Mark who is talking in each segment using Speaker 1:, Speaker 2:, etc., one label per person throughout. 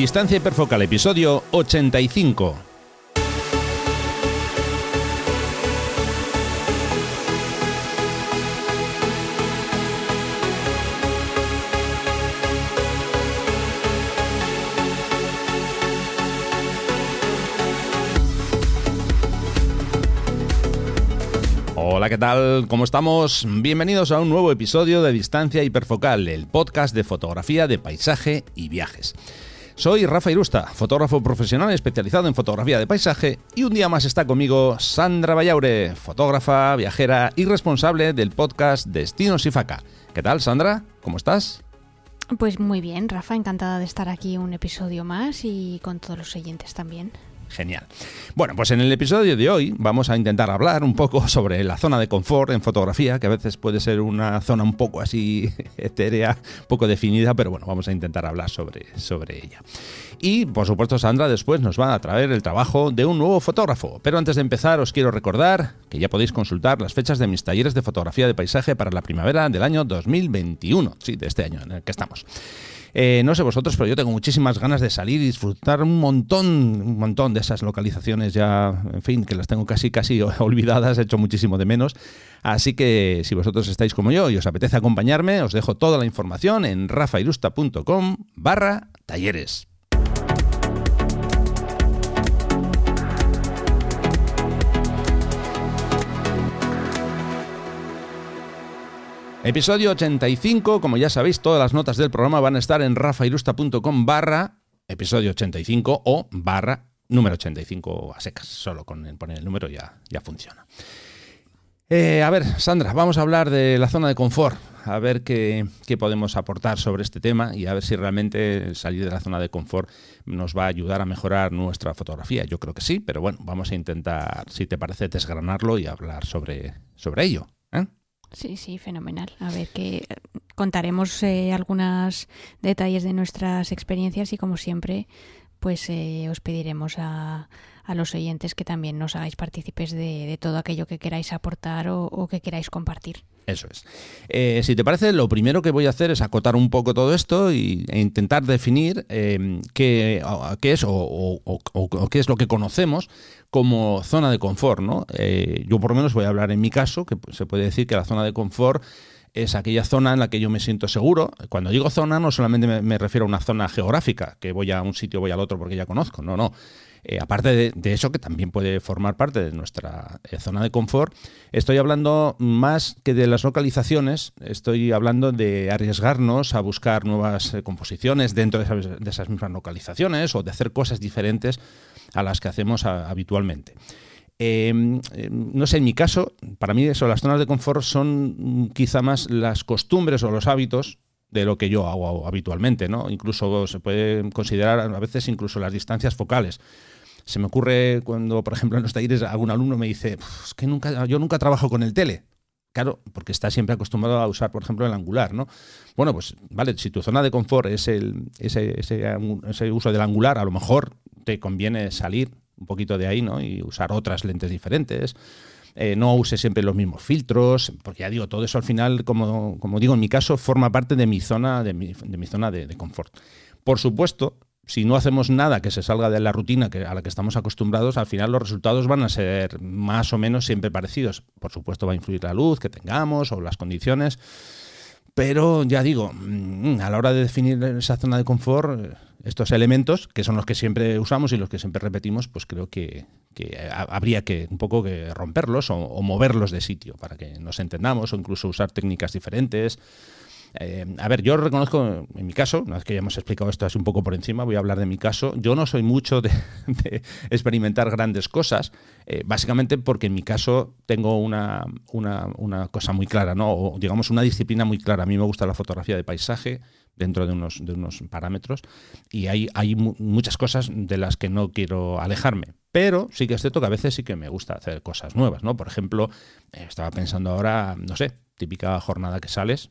Speaker 1: Distancia hiperfocal, episodio 85. Hola, ¿qué tal? ¿Cómo estamos? Bienvenidos a un nuevo episodio de Distancia Hiperfocal, el podcast de fotografía de paisaje y viajes. Soy Rafa Irusta, fotógrafo profesional especializado en fotografía de paisaje y un día más está conmigo Sandra Vallaure, fotógrafa, viajera y responsable del podcast Destinos y Faca. ¿Qué tal, Sandra? ¿Cómo estás?
Speaker 2: Pues muy bien, Rafa, encantada de estar aquí un episodio más y con todos los oyentes también.
Speaker 1: Genial. Bueno, pues en el episodio de hoy vamos a intentar hablar un poco sobre la zona de confort en fotografía, que a veces puede ser una zona un poco así etérea, poco definida, pero bueno, vamos a intentar hablar sobre, sobre ella. Y por supuesto, Sandra después nos va a traer el trabajo de un nuevo fotógrafo. Pero antes de empezar, os quiero recordar que ya podéis consultar las fechas de mis talleres de fotografía de paisaje para la primavera del año 2021, sí, de este año en el que estamos. Eh, no sé vosotros, pero yo tengo muchísimas ganas de salir y disfrutar un montón, un montón de esas localizaciones ya, en fin, que las tengo casi, casi olvidadas, he hecho muchísimo de menos. Así que si vosotros estáis como yo y os apetece acompañarme, os dejo toda la información en rafairusta.com barra talleres. Episodio 85, como ya sabéis, todas las notas del programa van a estar en rafairusta.com barra episodio 85 o barra número 85 a secas. Solo con poner el número ya, ya funciona. Eh, a ver, Sandra, vamos a hablar de la zona de confort, a ver qué, qué, podemos aportar sobre este tema y a ver si realmente salir de la zona de confort nos va a ayudar a mejorar nuestra fotografía. Yo creo que sí, pero bueno, vamos a intentar, si te parece, desgranarlo y hablar sobre, sobre ello. ¿Eh?
Speaker 2: Sí, sí, fenomenal. A ver, que contaremos eh, algunos detalles de nuestras experiencias y como siempre, pues eh, os pediremos a, a, los oyentes que también nos hagáis partícipes de, todo aquello que queráis aportar o, que queráis compartir.
Speaker 1: Eso es. Eh, si te parece, lo primero que voy a hacer es acotar un poco todo esto y, e intentar definir eh, qué, qué, es o, qué es lo que conocemos como zona de confort. ¿no? Eh, yo por lo menos voy a hablar en mi caso, que se puede decir que la zona de confort es aquella zona en la que yo me siento seguro. Cuando digo zona, no solamente me, me refiero a una zona geográfica, que voy a un sitio, voy al otro porque ya conozco, no, no. Eh, aparte de, eso, que también puede formar parte de nuestra eh, zona de confort, estoy hablando más que de las localizaciones, estoy hablando de arriesgarnos a buscar nuevas eh, composiciones dentro de esas, mismas localizaciones o de hacer cosas diferentes a las que hacemos habitualmente. Eh, no sé, en mi caso, para mí eso, las zonas de confort son quizá más las costumbres o los hábitos de lo que yo hago habitualmente, ¿no? Incluso se puede considerar a veces incluso las distancias focales. Se me ocurre cuando, por ejemplo, en los talleres algún alumno me dice, que nunca, yo nunca trabajo con el tele. Claro, porque está siempre acostumbrado a usar, por ejemplo, el angular, ¿no? Bueno, pues vale, si tu zona de confort es el, ese, ese, ese uso del angular, a lo mejor te conviene salir un poquito de ahí, ¿no? Y usar otras lentes diferentes. Eh, no use siempre los mismos filtros, porque ya digo, todo eso al final, como, como digo, en mi caso, forma parte de mi zona, de mi, de mi zona de, confort. Por supuesto, si no hacemos nada que se salga de la rutina que, a la que estamos acostumbrados, al final los resultados van a ser más o menos siempre parecidos. Por supuesto va a influir la luz que tengamos o las condiciones, pero ya digo, mm, a la hora de definir esa zona de confort, estos elementos, que son los que siempre usamos y los que siempre repetimos, pues creo que, que habría que un poco que romperlos o moverlos de sitio para que nos entendamos o incluso usar técnicas diferentes. Eh, a ver, yo reconozco, en mi caso, una vez que ya hemos explicado esto así un poco por encima, voy a hablar de mi caso. Yo no soy mucho de, experimentar grandes cosas, eh, básicamente porque en mi caso tengo una, una, una, cosa muy clara, ¿no? O digamos una disciplina muy clara. A mí me gusta la fotografía de paisaje dentro de unos, de unos parámetros y hay, hay muchas cosas de las que no quiero alejarme. Pero sí que es cierto que a veces sí que me gusta hacer cosas nuevas, ¿no? Por ejemplo, eh, estaba pensando ahora, no sé, típica jornada que sales,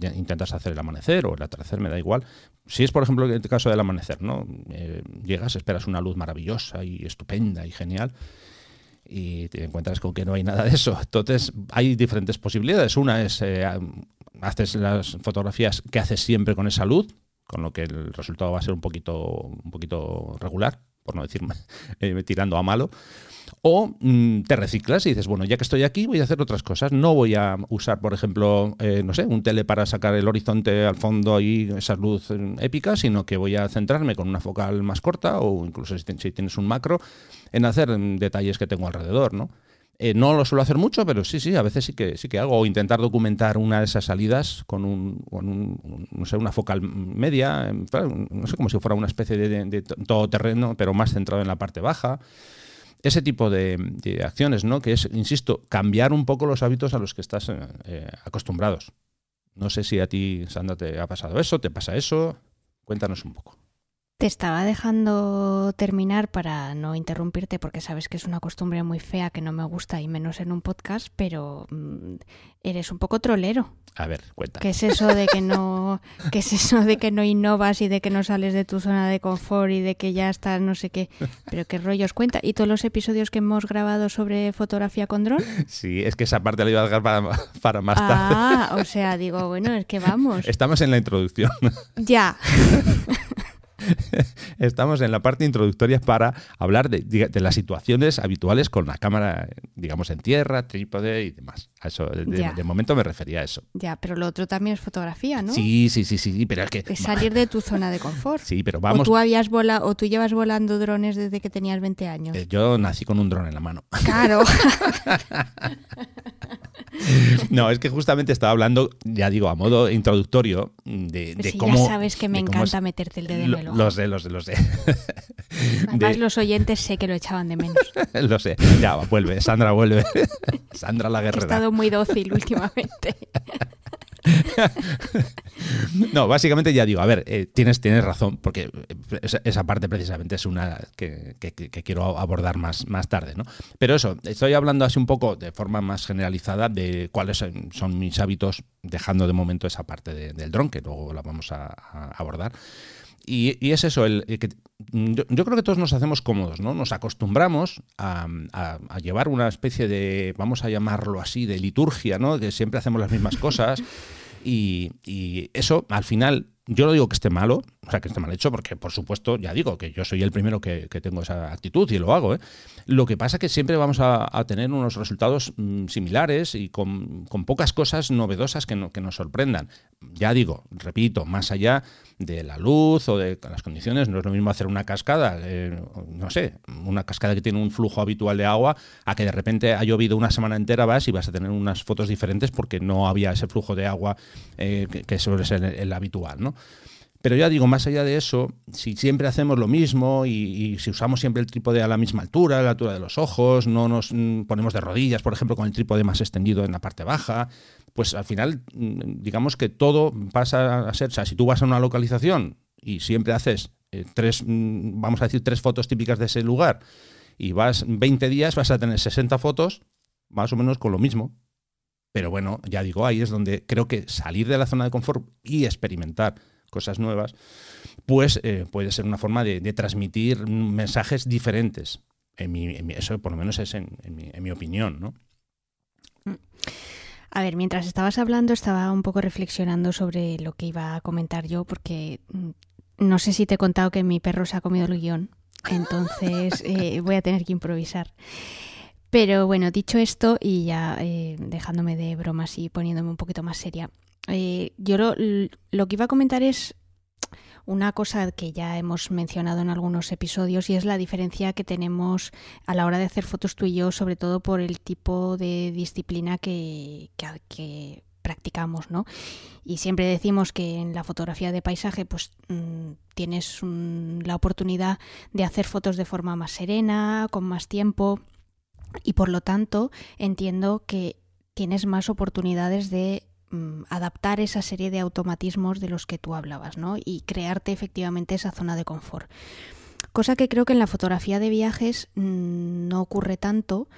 Speaker 1: intentas hacer el amanecer o el atardecer, me da igual. Si es, por ejemplo, el caso del amanecer, ¿no? Eh, llegas, esperas una luz maravillosa y estupenda y genial y te encuentras con que no hay nada de eso. Entonces, hay diferentes posibilidades. Una es, eh, haces las fotografías que haces siempre con esa luz, con lo que el resultado va a ser un poquito, un poquito regular, por no decir eh, tirando a malo. O mm, te reciclas y dices, bueno, ya que estoy aquí, voy a hacer otras cosas. No voy a usar, por ejemplo, eh, no sé, un tele para sacar el horizonte al fondo y esa luz eh, épica, sino que voy a centrarme con una focal más corta o incluso si, tienes un macro, en hacer mm, detalles que tengo alrededor, ¿no? Eh, no lo suelo hacer mucho, pero sí, sí, a veces sí que sí que hago. O intentar documentar una de esas salidas con un, con un no sé, una focal media, no sé, como si fuera una especie de, todoterreno, pero más centrado en la parte baja ese tipo de, acciones, ¿no? Que es, insisto, cambiar un poco los hábitos a los que estás eh, eh, acostumbrados. No sé si a ti, Sandra, te ha pasado eso, te pasa eso. Cuéntanos un poco.
Speaker 2: Te estaba dejando terminar para no interrumpirte porque sabes que es una costumbre muy fea que no me gusta y menos en un podcast, pero mm, eres un poco trolero.
Speaker 1: A ver, cuenta.
Speaker 2: ¿Qué es eso de que no qué es eso de que no innovas y de que no sales de tu zona de confort y de que ya estás no sé qué? Pero qué rollos cuenta y todos los episodios que hemos grabado sobre fotografía con dron?
Speaker 1: Sí, es que esa parte la iba a dejar para, para más tarde.
Speaker 2: Ah, o sea, digo, bueno, es que vamos.
Speaker 1: Estamos en la introducción.
Speaker 2: Ya.
Speaker 1: Estamos en la parte introductoria para hablar de, las situaciones habituales con la cámara, digamos, en tierra, trípode y demás. eso, de, momento me refería a eso.
Speaker 2: Ya, pero lo otro también es fotografía, ¿no?
Speaker 1: Sí, sí, sí, sí, pero es que...
Speaker 2: Es salir de tu zona de confort.
Speaker 1: Sí, pero vamos...
Speaker 2: O tú, habías volado, o tú llevas volando drones desde que tenías 20 años.
Speaker 1: Eh, yo nací con un dron en la mano.
Speaker 2: Claro.
Speaker 1: no, es que justamente estaba hablando, ya digo, a modo introductorio de, de
Speaker 2: si
Speaker 1: cómo...
Speaker 2: Ya sabes que me encanta meterte el dedo en el ojo.
Speaker 1: Lo sé, lo sé, lo sé.
Speaker 2: Además, los oyentes sé que lo echaban de menos.
Speaker 1: lo sé. Ya, vuelve. Sandra vuelve. Sandra la guerrera.
Speaker 2: He estado muy dócil últimamente.
Speaker 1: no, básicamente ya digo, a ver, eh, tienes, tienes razón, porque esa, parte precisamente es una que, quiero abordar más, más tarde, ¿no? Pero eso, estoy hablando así un poco de forma más generalizada de cuáles son mis hábitos, dejando de momento esa parte del dron, que luego la vamos a, abordar. Y, es eso, el, que yo, creo que todos nos hacemos cómodos, ¿no? Nos acostumbramos a, a, llevar una especie de, vamos a llamarlo así, de liturgia, ¿no? Que siempre hacemos las mismas cosas. Y, eso, al final, yo no digo que esté malo, o sea, que esté mal hecho, porque por supuesto, ya digo que yo soy el primero que, tengo esa actitud y lo hago. ¿eh? Lo que pasa es que siempre vamos a, tener unos resultados mm, similares y con, pocas cosas novedosas que, que nos sorprendan. Ya digo, repito, más allá de la luz o de las condiciones. No es lo mismo hacer una cascada, eh, no sé, una cascada que tiene un flujo habitual de agua, a que de repente ha llovido una semana entera, vas y vas a tener unas fotos diferentes porque no había ese flujo de agua eh, que, suele ser el, habitual, ¿no? Pero ya digo, más allá de eso, si siempre hacemos lo mismo y, si usamos siempre el trípode a la misma altura, a la altura de los ojos, no nos mm, ponemos de rodillas, por ejemplo, con el trípode más extendido en la parte baja, pues al final, mm, digamos que todo pasa a ser, o sea, si tú vas a una localización y siempre haces eh, tres, mm, vamos a decir, tres fotos típicas de ese lugar y vas 20 días, vas a tener 60 fotos, más o menos con lo mismo. Pero bueno, ya digo, ahí es donde creo que salir de la zona de confort y experimentar cosas nuevas, pues eh, puede ser una forma de, transmitir mensajes diferentes. En mi, eso por lo menos es en, mi, en mi opinión, ¿no?
Speaker 2: Mm. A ver, mientras estabas hablando estaba un poco reflexionando sobre lo que iba a comentar yo porque mm, no sé si te he contado que mi perro se ha comido el guion, entonces eh, voy a tener que improvisar. Pero bueno, dicho esto y ya eh, dejándome de bromas y poniéndome un poquito más seria, eh, yo lo, que iba a comentar es una cosa que ya hemos mencionado en algunos episodios y es la diferencia que tenemos a la hora de hacer fotos tú y yo, sobre todo por el tipo de disciplina que, que, practicamos, ¿no? Y siempre decimos que en la fotografía de paisaje, pues mm, tienes la oportunidad de hacer fotos de forma más serena, con más tiempo, y por lo tanto entiendo que tienes más oportunidades de adaptar esa serie de automatismos de los que tú hablabas, ¿no? Y crearte efectivamente esa zona de confort. Cosa que creo que en la fotografía de viajes mm, no ocurre tanto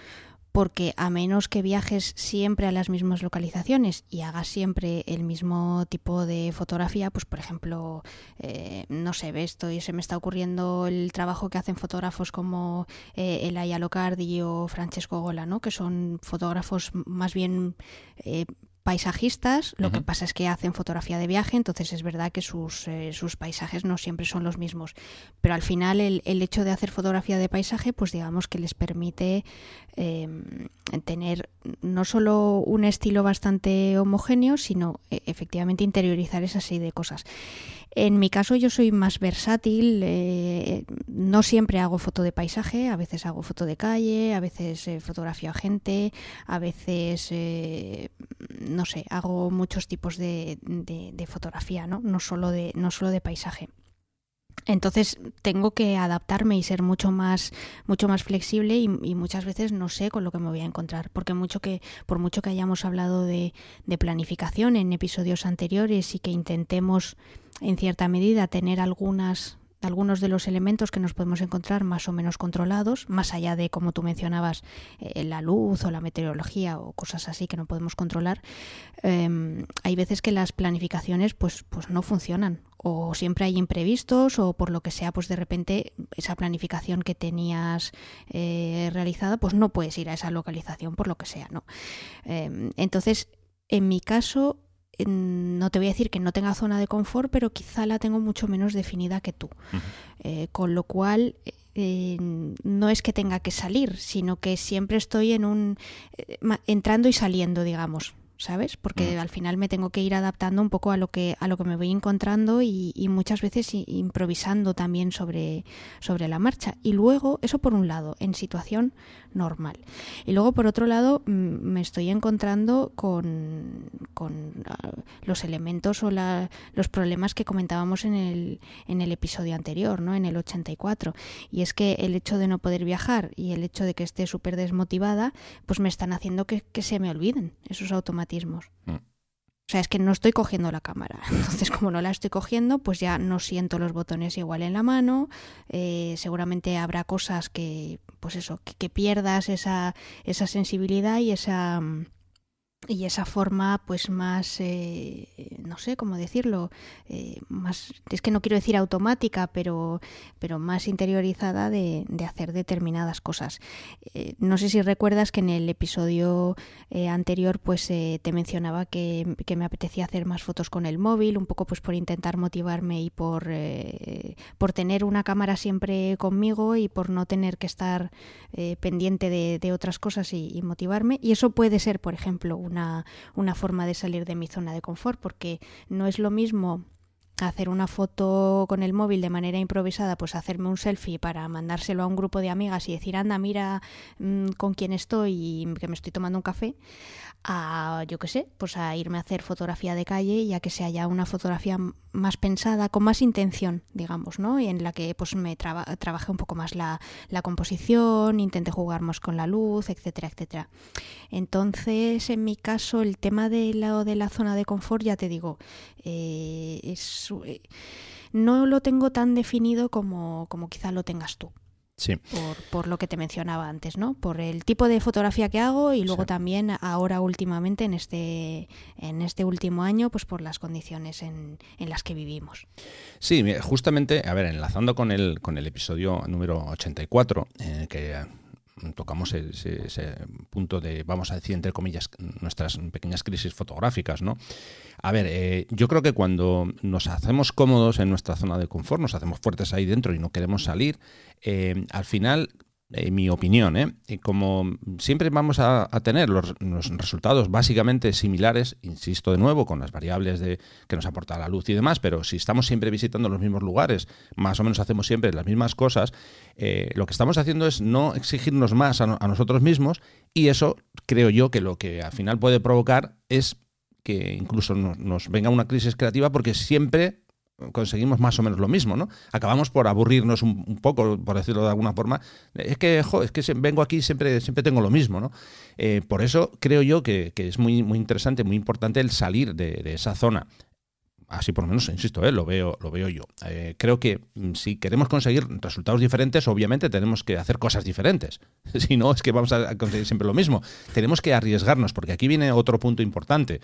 Speaker 2: porque a menos que viajes siempre a las mismas localizaciones y hagas siempre el mismo tipo de fotografía, pues por ejemplo, eh, no sé, ve esto y se me está ocurriendo el trabajo que hacen fotógrafos como eh, Elaya Locardi o Francesco Gola, ¿no? que son fotógrafos más bien eh, paisajistas, lo que pasa es que hacen fotografía de viaje, entonces es verdad que sus, eh, sus paisajes no siempre son los mismos, pero al final el, el, hecho de hacer fotografía de paisaje, pues digamos que les permite eh, tener no solo un estilo bastante homogéneo, sino eh, efectivamente interiorizar esa serie de cosas. En mi caso yo soy más versátil, eh, no siempre hago foto de paisaje, a veces hago foto de calle, a veces eh, fotografía a gente, a veces, eh, no sé, hago muchos tipos de, fotografía, ¿no? No solo de, no solo de paisaje. Entonces tengo que adaptarme y ser mucho más, mucho más flexible y, muchas veces no sé con lo que me voy a encontrar, porque mucho que, por mucho que hayamos hablado de, de planificación en episodios anteriores y que intentemos en cierta medida tener algunas algunos de los elementos que nos podemos encontrar más o menos controlados, más allá de, como tú mencionabas, eh, la luz o la meteorología o cosas así que no podemos controlar, eh, hay veces que las planificaciones pues, pues no funcionan o siempre hay imprevistos o por lo que sea, pues de repente esa planificación que tenías eh, realizada, pues no puedes ir a esa localización por lo que sea, ¿no? Eh, entonces, en mi caso, no te voy a decir que no tenga zona de confort, pero quizá la tengo mucho menos definida que tú. Uh -huh. eh, con lo cual, eh, no es que tenga que salir, sino que siempre estoy en un eh, entrando y saliendo, digamos. ¿Sabes? Porque al final me tengo que ir adaptando un poco a lo que a lo que me voy encontrando y, y muchas veces improvisando también sobre, sobre la marcha. Y luego, eso por un lado, en situación normal. Y luego, por otro lado, me estoy encontrando con, con uh, los elementos o la, los problemas que comentábamos en el, en el episodio anterior, ¿no? En el 84. Y es que el hecho de no poder viajar y el hecho de que esté súper desmotivada, pues me están haciendo que, que se me olviden esos automatismos Mm. O sea, es que no estoy cogiendo la cámara. Entonces, como no la estoy cogiendo, pues ya no siento los botones igual en la mano. Eh, seguramente habrá cosas que, pues eso, que, que pierdas esa, esa sensibilidad y esa y esa forma pues más eh, no sé cómo decirlo eh, más es que no quiero decir automática pero pero más interiorizada de, hacer determinadas cosas. Eh, no sé si recuerdas que en el episodio eh, anterior pues eh, te mencionaba que, que, me apetecía hacer más fotos con el móvil un poco pues por intentar motivarme y por eh, por tener una cámara siempre conmigo y por no tener que estar pendiente de, de, otras cosas y, y motivarme. Y eso puede ser por ejemplo una, una forma de salir de mi zona de confort, porque no es lo mismo hacer una foto con el móvil de manera improvisada, pues hacerme un selfie para mandárselo a un grupo de amigas y decir, anda, mira mmm, con quién estoy y que me estoy tomando un café, a, yo qué sé, pues a irme a hacer fotografía de calle y a que sea ya una fotografía más pensada, con más intención, digamos, ¿no? Y en la que pues me traba, trabajé un poco más la, composición, intenté jugar más con la luz, etcétera, etcétera. Entonces, en mi caso, el tema de la, de la zona de confort, ya te digo, eh, es, eh, no lo tengo tan definido como, como quizá lo tengas tú.
Speaker 1: Sí.
Speaker 2: Por, por, lo que te mencionaba antes, ¿no? Por el tipo de fotografía que hago y luego sí. también ahora últimamente en este, en este último año, pues por las condiciones en, en, las que vivimos.
Speaker 1: Sí, justamente, a ver, enlazando con el, con el episodio número 84, eh, que tocamos ese, punto de, vamos a decir, entre comillas, nuestras pequeñas crisis fotográficas, ¿no? A ver, eh, yo creo que cuando nos hacemos cómodos en nuestra zona de confort, nos hacemos fuertes ahí dentro y no queremos salir, eh, al final en mi opinión, ¿eh? como siempre vamos a, tener los, resultados básicamente similares, insisto de nuevo, con las variables de, que nos aporta la luz y demás, pero si estamos siempre visitando los mismos lugares, más o menos hacemos siempre las mismas cosas, eh, lo que estamos haciendo es no exigirnos más a nosotros mismos y eso creo yo que lo que al final puede provocar es que incluso nos, nos venga una crisis creativa porque siempre conseguimos más o menos lo mismo, ¿no? Acabamos por aburrirnos un, poco, por decirlo de alguna forma. Es que, es que vengo aquí siempre siempre tengo lo mismo, ¿no? Eh, por eso creo yo que, es muy, muy interesante, muy importante el salir de, esa zona. Así por lo menos, insisto, ¿eh? lo, veo, lo veo yo. Eh, creo que mm, si queremos conseguir resultados diferentes, obviamente tenemos que hacer cosas diferentes. si no, es que vamos a conseguir siempre lo mismo. Tenemos que arriesgarnos, porque aquí viene otro punto importante.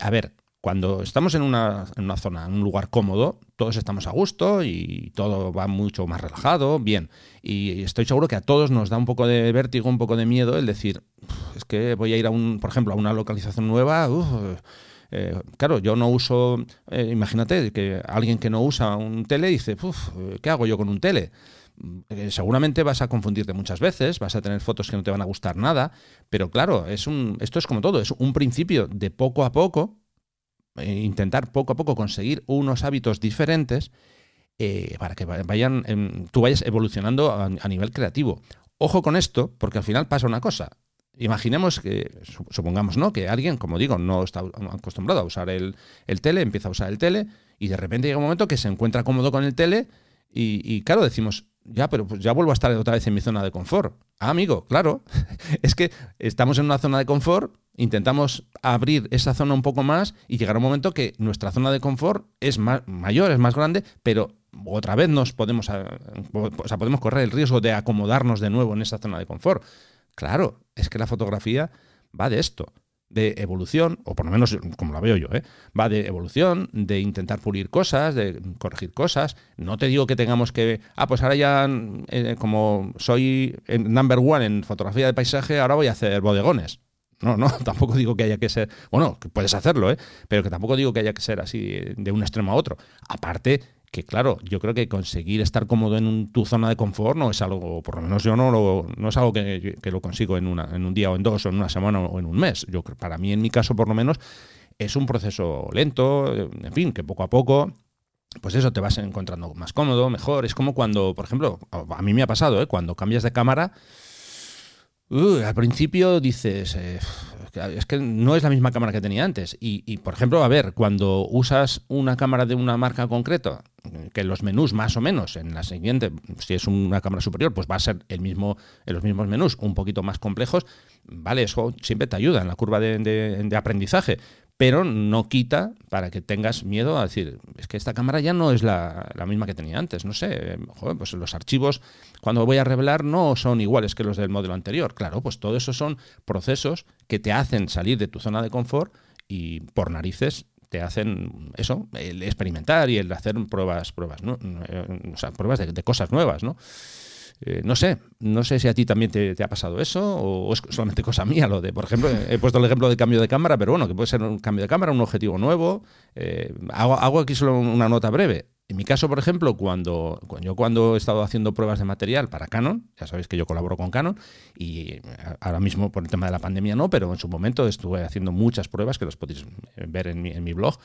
Speaker 1: A ver, Cuando estamos en una, en una zona, en un lugar cómodo, todos estamos a gusto y todo va mucho más relajado, bien. Y estoy seguro que a todos nos da un poco de vértigo, un poco de miedo el decir, es que voy a ir a un, por ejemplo, a una localización nueva, eh, claro, yo no uso, eh, imagínate que alguien que no usa un tele dice, ¿qué hago yo con un tele? Eh, seguramente vas a confundirte muchas veces, vas a tener fotos que no te van a gustar nada, pero claro, es un, esto es como todo, es un principio de poco a poco, intentar poco a poco conseguir unos hábitos diferentes para que vayan, em, tú vayas evolucionando a, a nivel creativo. Ojo con esto, porque al final pasa una cosa. Imaginemos que, supongamos, ¿no? Que alguien, como digo, no está acostumbrado a usar el, tele, empieza a usar el tele y de repente llega un momento que se encuentra cómodo con el tele y, claro, decimos, ya, pero pues ya vuelvo a estar otra vez en mi zona de confort. Ah, amigo, claro, es que estamos en una zona de confort, intentamos abrir esa zona un poco más y llegará un momento que nuestra zona de confort es más, mayor, es más grande, pero otra vez nos podemos, o sea, podemos correr el riesgo de acomodarnos de nuevo en esa zona de confort. Claro, es que la fotografía va de esto, de evolución, o por lo menos como la veo yo, ¿eh? va de evolución, de intentar pulir cosas, de corregir cosas. No te digo que tengamos que, ah, pues ahora ya, eh, como soy number one en fotografía de paisaje, ahora voy a hacer bodegones. No, no, tampoco digo que haya que ser, bueno, que puedes hacerlo, ¿eh? pero que tampoco digo que haya que ser así de un extremo a otro. Aparte que claro, yo creo que conseguir estar cómodo en tu zona de confort no es algo, por lo menos yo no lo, no es algo que, lo consigo en, una, en un día o en dos o en una semana o en un mes. Yo para mí, en mi caso, por lo menos, es un proceso lento, en fin, que poco a poco pues eso, te vas encontrando más cómodo, mejor. Es como cuando, por ejemplo, a mí me ha pasado, ¿eh? cuando cambias de cámara, al principio dices, eh, es que no es la misma cámara que tenía antes. Y, por ejemplo, a ver, cuando usas una cámara de una marca concreta, que los menús más o menos en la siguiente, si es una cámara superior, pues va a ser el mismo, en los mismos menús, un poquito más complejos, vale, eso siempre te ayuda en la curva de aprendizaje pero no quita para que tengas miedo a decir, es que esta cámara ya no es la, misma que tenía antes, no sé, joder, pues los archivos cuando voy a revelar no son iguales que los del modelo anterior. Claro, pues todo eso son procesos que te hacen salir de tu zona de confort y por narices te hacen eso, el experimentar y el hacer pruebas, pruebas, ¿no? Eh, o sea, pruebas de cosas nuevas, ¿no? Eh, no sé, no sé si a ti también te, ha pasado eso o es solamente cosa mía lo de, por ejemplo, he puesto el ejemplo de cambio de cámara, pero bueno, que puede ser un cambio de cámara, un objetivo nuevo. Eh, hago, hago, aquí solo una nota breve. En mi caso, por ejemplo, cuando, yo cuando he estado haciendo pruebas de material para Canon, ya sabéis que yo colaboro con Canon y ahora mismo por el tema de la pandemia no, pero en su momento estuve haciendo muchas pruebas que las podéis ver en mi, en mi blog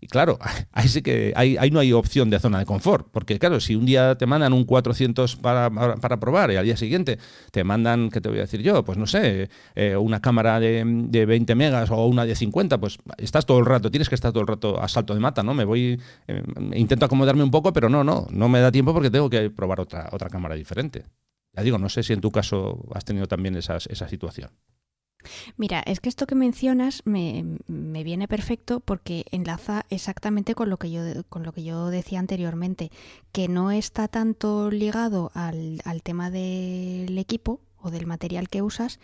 Speaker 1: y claro, ahí sí que ahí, no hay opción de zona de confort, porque claro, si un día te mandan un 400 para, para probar y al día siguiente te mandan, ¿qué te voy a decir yo? Pues no sé, eh, una cámara de, de, 20 megas o una de 50, pues estás todo el rato, tienes que estar todo el rato a salto de mata, ¿no? Me voy, eh, intento acomodarme un poco, pero no, no, no me da tiempo porque tengo que probar otra, otra cámara diferente. Ya digo, no sé si en tu caso has tenido también esas, esa situación.
Speaker 2: Mira, es que esto que mencionas me, me, viene perfecto porque enlaza exactamente con lo que yo con lo que yo decía anteriormente, que no está tanto ligado al, al tema del equipo o del material que usas,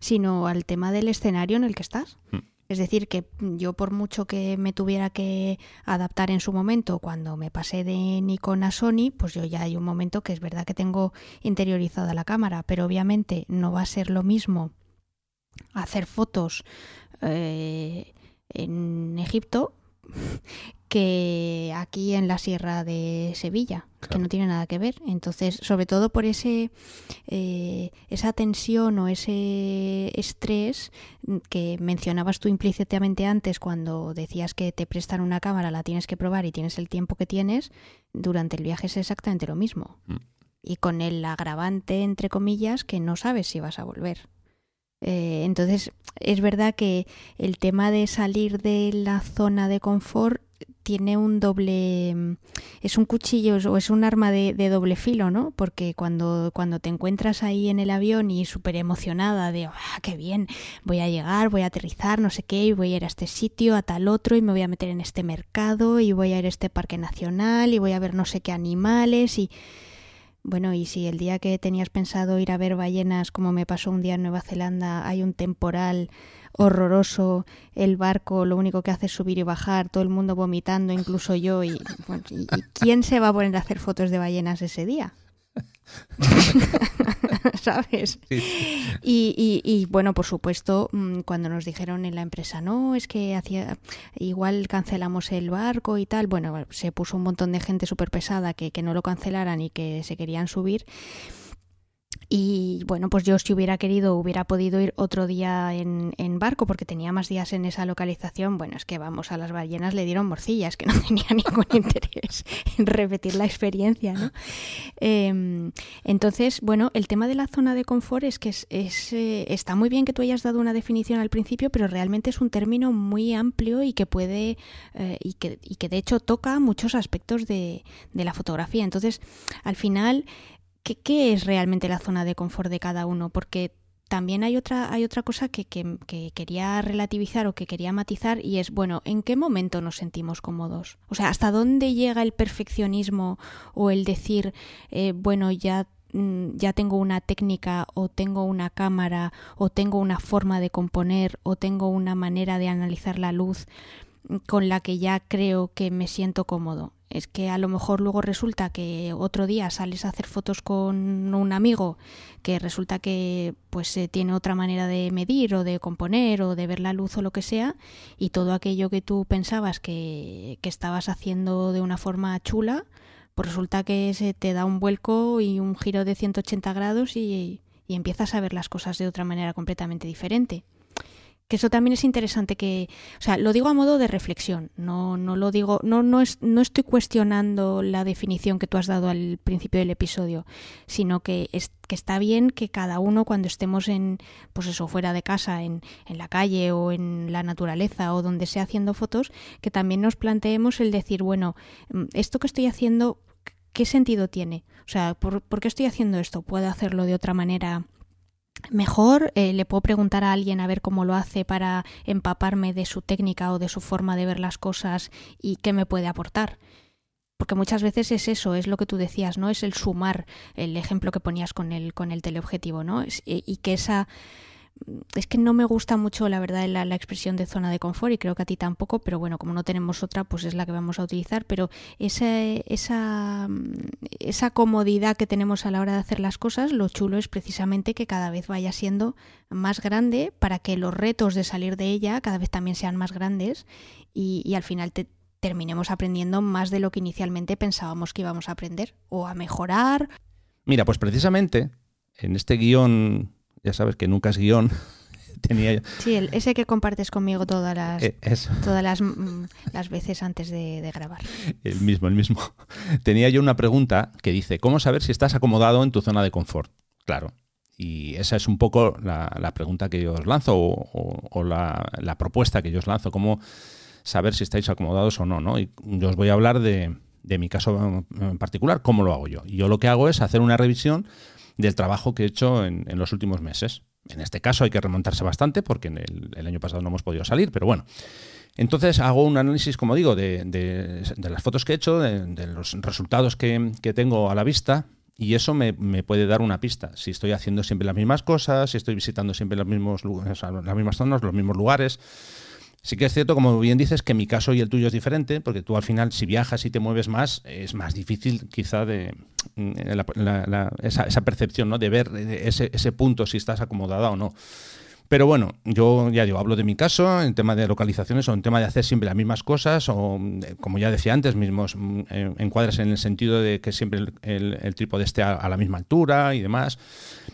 Speaker 2: sino al tema del escenario en el que estás. Hmm. Es decir, que yo por mucho que me tuviera que adaptar en su momento cuando me pasé de Nikon a Sony, pues yo ya hay un momento que es verdad que tengo interiorizada la cámara, pero obviamente no va a ser lo mismo hacer fotos eh, en Egipto que aquí en la Sierra de Sevilla, que no tiene nada que ver. Entonces, sobre todo por ese eh, esa tensión o ese estrés que mencionabas tú implícitamente antes cuando decías que te prestan una cámara, la tienes que probar y tienes el tiempo que tienes, durante el viaje es exactamente lo mismo. Mm. Y con el agravante, entre comillas, que no sabes si vas a volver. Eh, entonces, es verdad que el tema de salir de la zona de confort tiene un doble mm, es un cuchillo o es un arma de, doble filo no porque cuando cuando te encuentras ahí en el avión y súper emocionada de ah, qué bien voy a llegar voy a aterrizar no sé qué y voy a ir a este sitio a tal otro y me voy a meter en este mercado y voy a ir a este parque nacional y voy a ver no sé qué animales y Bueno, y si el día que tenías pensado ir a ver ballenas, como me pasó un día en Nueva Zelanda, hay un temporal horroroso, el barco lo único que hace es subir y bajar, todo el mundo vomitando, incluso yo, y, ¿y quién se va a poner a hacer fotos de ballenas ese día? ¿Sabes? Y, y, bueno, por supuesto, mm, cuando nos dijeron en la empresa, no, es que hacía igual cancelamos el barco y tal, bueno, se puso un montón de gente súper pesada que, que no lo cancelaran y que se querían subir. Y bueno, pues yo si hubiera querido hubiera podido ir otro día en, en, barco porque tenía más días en esa localización. Bueno, es que vamos, a las ballenas le dieron morcillas, que no tenía ningún interés en repetir la experiencia, ¿no? Em, entonces, bueno, el tema de la zona de confort es que es, eh, está muy bien que tú hayas dado una definición al principio, pero realmente es un término muy amplio y que puede, eh, y, que, y que de hecho toca muchos aspectos de, de la fotografía. Entonces, al final ¿qué, es realmente la zona de confort de cada uno? Porque también hay otra, hay otra cosa que, quería relativizar o que quería matizar y es, bueno, ¿en qué momento nos sentimos cómodos? O sea, ¿hasta dónde llega el perfeccionismo o el decir, eh, bueno, ya mm, ya tengo una técnica o tengo una cámara o tengo una forma de componer o tengo una manera de analizar la luz con la que ya creo que me siento cómodo es que a lo mejor luego resulta que otro día sales a hacer fotos con un amigo que resulta que pues eh, tiene otra manera de medir o de componer o de ver la luz o lo que sea y todo aquello que tú pensabas que, que estabas haciendo de una forma chula pues resulta que se te da un vuelco y un giro de 180 grados y, y empiezas a ver las cosas de otra manera completamente diferente que eso también es interesante que, o sea, lo digo a modo de reflexión, no, no lo digo, no, no, es, no estoy cuestionando la definición que tú has dado al principio del episodio, sino que, es, que está bien que cada uno cuando estemos en, pues eso, fuera de casa, en, en la calle o en la naturaleza o donde sea haciendo fotos, que también nos planteemos el decir, bueno, mm, esto que estoy haciendo, ¿qué sentido tiene? O sea, ¿por, ¿por qué estoy haciendo esto? ¿Puedo hacerlo de otra manera? Mejor eh, le puedo preguntar a alguien a ver cómo lo hace para empaparme de su técnica o de su forma de ver las cosas y qué me puede aportar. Porque muchas veces es eso, es lo que tú decías, ¿no? Es el sumar, el ejemplo que ponías con el, con el teleobjetivo, ¿no? y que esa es que no me gusta mucho, la verdad, la, expresión de zona de confort y creo que a ti tampoco, pero bueno, como no tenemos otra, pues es la que vamos a utilizar. Pero esa, esa, esa comodidad que tenemos a la hora de hacer las cosas, lo chulo es precisamente que cada vez vaya siendo más grande para que los retos de salir de ella cada vez también sean más grandes y, y al final te, terminemos aprendiendo más de lo que inicialmente pensábamos que íbamos a aprender o a mejorar.
Speaker 1: Mira, pues precisamente en este guion ya sabes que nunca es guion. Tenía
Speaker 2: Sí, ese que compartes conmigo todas las, eh, todas las, mm, las, veces antes de, grabar.
Speaker 1: El mismo, el mismo. Tenía yo una pregunta que dice, ¿cómo saber si estás acomodado en tu zona de confort? Claro. Y esa es un poco la, pregunta que yo os lanzo o, la, la, propuesta que yo os lanzo, cómo saber si estáis acomodados o no. ¿no? Y yo os voy a hablar de, de mi caso en particular, cómo lo hago yo. Y yo lo que hago es hacer una revisión del trabajo que he hecho en, los últimos meses. En este caso hay que remontarse bastante porque en el, año pasado no hemos podido salir, pero bueno. Entonces hago un análisis, como digo, de, las fotos que he hecho, de, los resultados que, tengo a la vista y eso me, puede dar una pista. Si estoy haciendo siempre las mismas cosas, si estoy visitando siempre los mismos, las mismas zonas, los mismos lugares. Sí que es cierto, como bien dices, que mi caso y el tuyo es diferente, porque tú al final, si viajas y te mueves más, es más difícil quizá de mm, esa, percepción, ¿no? De ver ese, ese punto, si estás acomodada o no. Pero bueno, yo ya digo, hablo de mi caso, en tema de localizaciones o en tema de hacer siempre las mismas cosas, o eh, como ya decía antes, mismos mm, eh, encuadres en el sentido de que siempre el, trípode esté a, la misma altura y demás.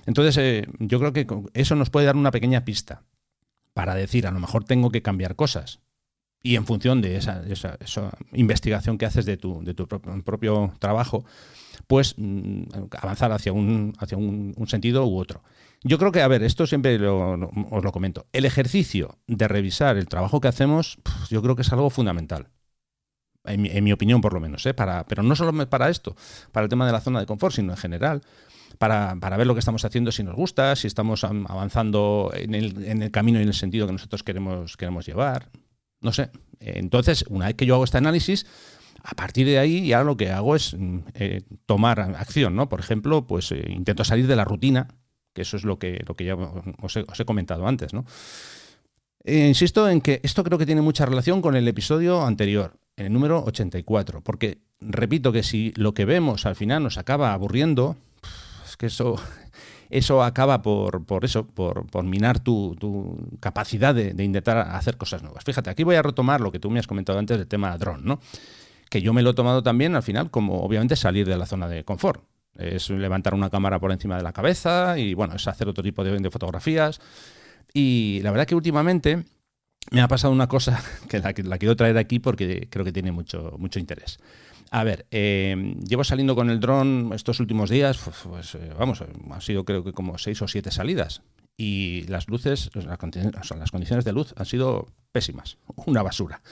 Speaker 1: Entonces, eh, yo creo que eso nos puede dar una pequeña pista para decir, a lo mejor tengo que cambiar cosas. Y en función de esa, investigación que haces de tu, propio, trabajo, pues mm, avanzar hacia, un, hacia un, sentido u otro. Yo creo que, a ver, esto siempre os lo comento. El ejercicio de revisar el trabajo que hacemos, yo creo que es algo fundamental. En mi, en mi opinión, por lo menos, ¿eh? para, pero no solo para esto, para el tema de la zona de confort, sino en general para, para, ver lo que estamos haciendo, si nos gusta, si estamos avanzando en el, en el camino y en el sentido que nosotros queremos, queremos llevar. No sé. Entonces, una vez que yo hago este análisis, A partir de ahí ya lo que hago es mm, eh, tomar acción, ¿no? Por ejemplo, pues eh, intento salir de la rutina, que eso es lo que, lo que ya os he, os he comentado antes, ¿no? Eh, insisto en que esto creo que tiene mucha relación con el episodio anterior, el número 84, porque repito que si lo que vemos al final nos acaba aburriendo, que eso, eso acaba por, por eso, por, por minar tu, tu capacidad de, intentar hacer cosas nuevas. Fíjate, aquí voy a retomar lo que tú me has comentado antes del tema dron, ¿no? Que yo me lo he tomado también al final como obviamente salir de la zona de confort. Es levantar una cámara por encima de la cabeza y bueno, es hacer otro tipo de, de fotografías. Y la verdad que últimamente me ha pasado una cosa que la, la, quiero traer aquí porque creo que tiene mucho, mucho interés. A ver, eh, llevo saliendo con el dron estos últimos días, pues, eh, vamos, ha sido creo que como seis o siete salidas. Y las luces, las condiciones de luz han sido pésimas, una basura.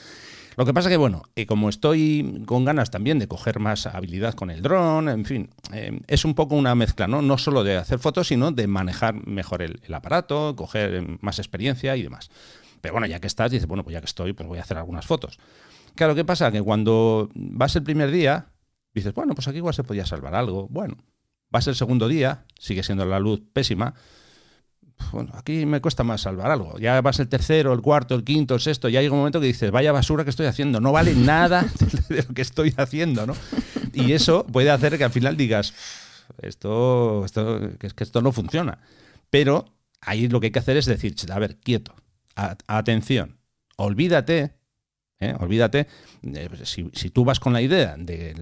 Speaker 1: Lo que pasa que, bueno, eh, como estoy con ganas también de coger más habilidad con el dron, en fin, eh, es un poco una mezcla, ¿no? No solo de hacer fotos, sino de manejar mejor el, aparato, coger eh, más experiencia y demás. Pero bueno, ya que estás, dices, bueno, pues ya que estoy, pues voy a hacer algunas fotos. Claro, ¿qué pasa? Que cuando vas el primer día, dices, bueno, pues aquí igual se podía salvar algo. Bueno, vas el segundo día, sigue siendo la luz pésima, bueno, aquí me cuesta más salvar algo. Ya vas el tercero, el cuarto, el quinto, el sexto, ya llega un momento que dices, vaya basura que estoy haciendo, no vale nada de lo que estoy haciendo, ¿no? Y eso puede hacer que al final digas, esto, esto, que, es que esto no funciona. Pero ahí lo que hay que hacer es decir, a ver, quieto, atención, olvídate ¿eh? Olvídate, eh, si, tú vas con la idea de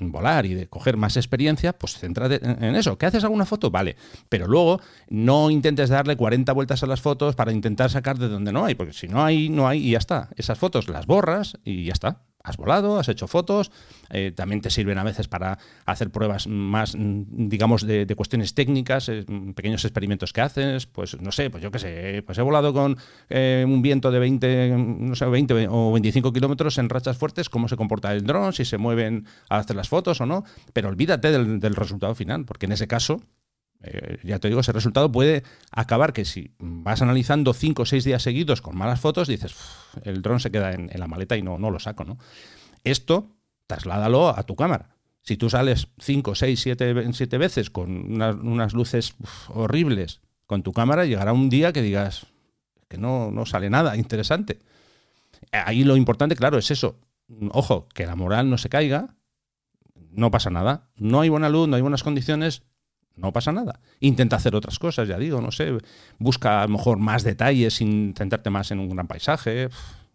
Speaker 1: volar y de coger más experiencia, pues céntrate en eso. ¿Que haces alguna foto? Vale, pero luego no intentes darle 40 vueltas a las fotos para intentar sacar de donde no hay, porque si no hay, no hay y ya está. Esas fotos las borras y ya está has volado, has hecho fotos, eh, también te sirven a veces para hacer pruebas más, mm, digamos, de, cuestiones técnicas, eh, pequeños experimentos que haces, pues no sé, pues yo qué sé, pues he volado con eh, un viento de 20, no sé, 20 o 25 kilómetros en rachas fuertes, cómo se comporta el dron, si se mueven a hacer las fotos o no, pero olvídate del resultado final, porque en ese caso eh, ya te digo, ese resultado puede acabar que si vas analizando cinco o seis días seguidos con malas fotos, dices, el dron se queda en, la maleta y no, no lo saco, ¿no? Esto, trasládalo a tu cámara. Si tú sales cinco, seis, siete, siete veces con unas, luces horribles con tu cámara, llegará un día que digas que no, no sale nada interesante. Ahí lo importante, claro, es eso. Ojo, que la moral no se caiga, no pasa nada. No hay buena luz, no hay buenas condiciones, no pasa nada. Intenta hacer otras cosas, ya digo, no sé, busca a lo mejor más detalles sin centrarte más en un gran paisaje.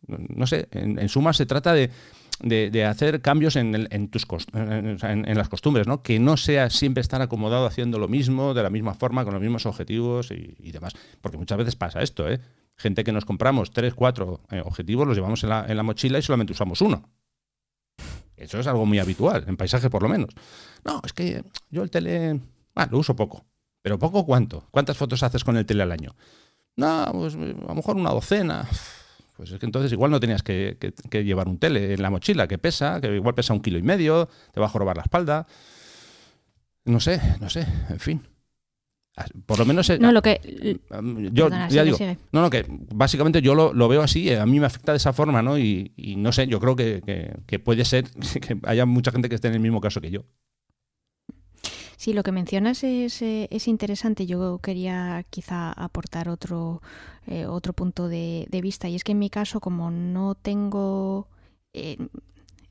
Speaker 1: No sé, en, suma se trata de, de, hacer cambios en, el, en tus en, las costumbres, ¿no? Que no sea siempre estar acomodado haciendo lo mismo, de la misma forma, con los mismos objetivos y, y demás. Porque muchas veces pasa esto, ¿eh? Gente que nos compramos tres, cuatro eh, objetivos, los llevamos en la, en la mochila y solamente usamos uno. Eso es algo muy habitual, en paisaje por lo menos. No, es que yo el tele Ah, lo uso poco. ¿Pero poco cuánto? ¿Cuántas fotos haces con el tele al año? No, pues a lo mejor una docena. Pues es que entonces igual no tenías que, que, que, llevar un tele en la mochila, que pesa, que igual pesa un kilo y medio, te va a jorobar la espalda. No sé, no sé, en fin. Ah, por lo menos.
Speaker 2: No, lo que.
Speaker 1: Yo Perdona, ya digo. Sigue. No, no, que básicamente yo lo, lo, veo así, eh, a mí me afecta de esa forma, ¿no? Y, y no sé, yo creo que, que, que puede ser que haya mucha gente que esté en el mismo caso que yo.
Speaker 2: Sí, lo que mencionas es, eh, es interesante. Yo quería quizá aportar otro, eh, otro punto de, de, vista y es que en mi caso, como no tengo... Eh,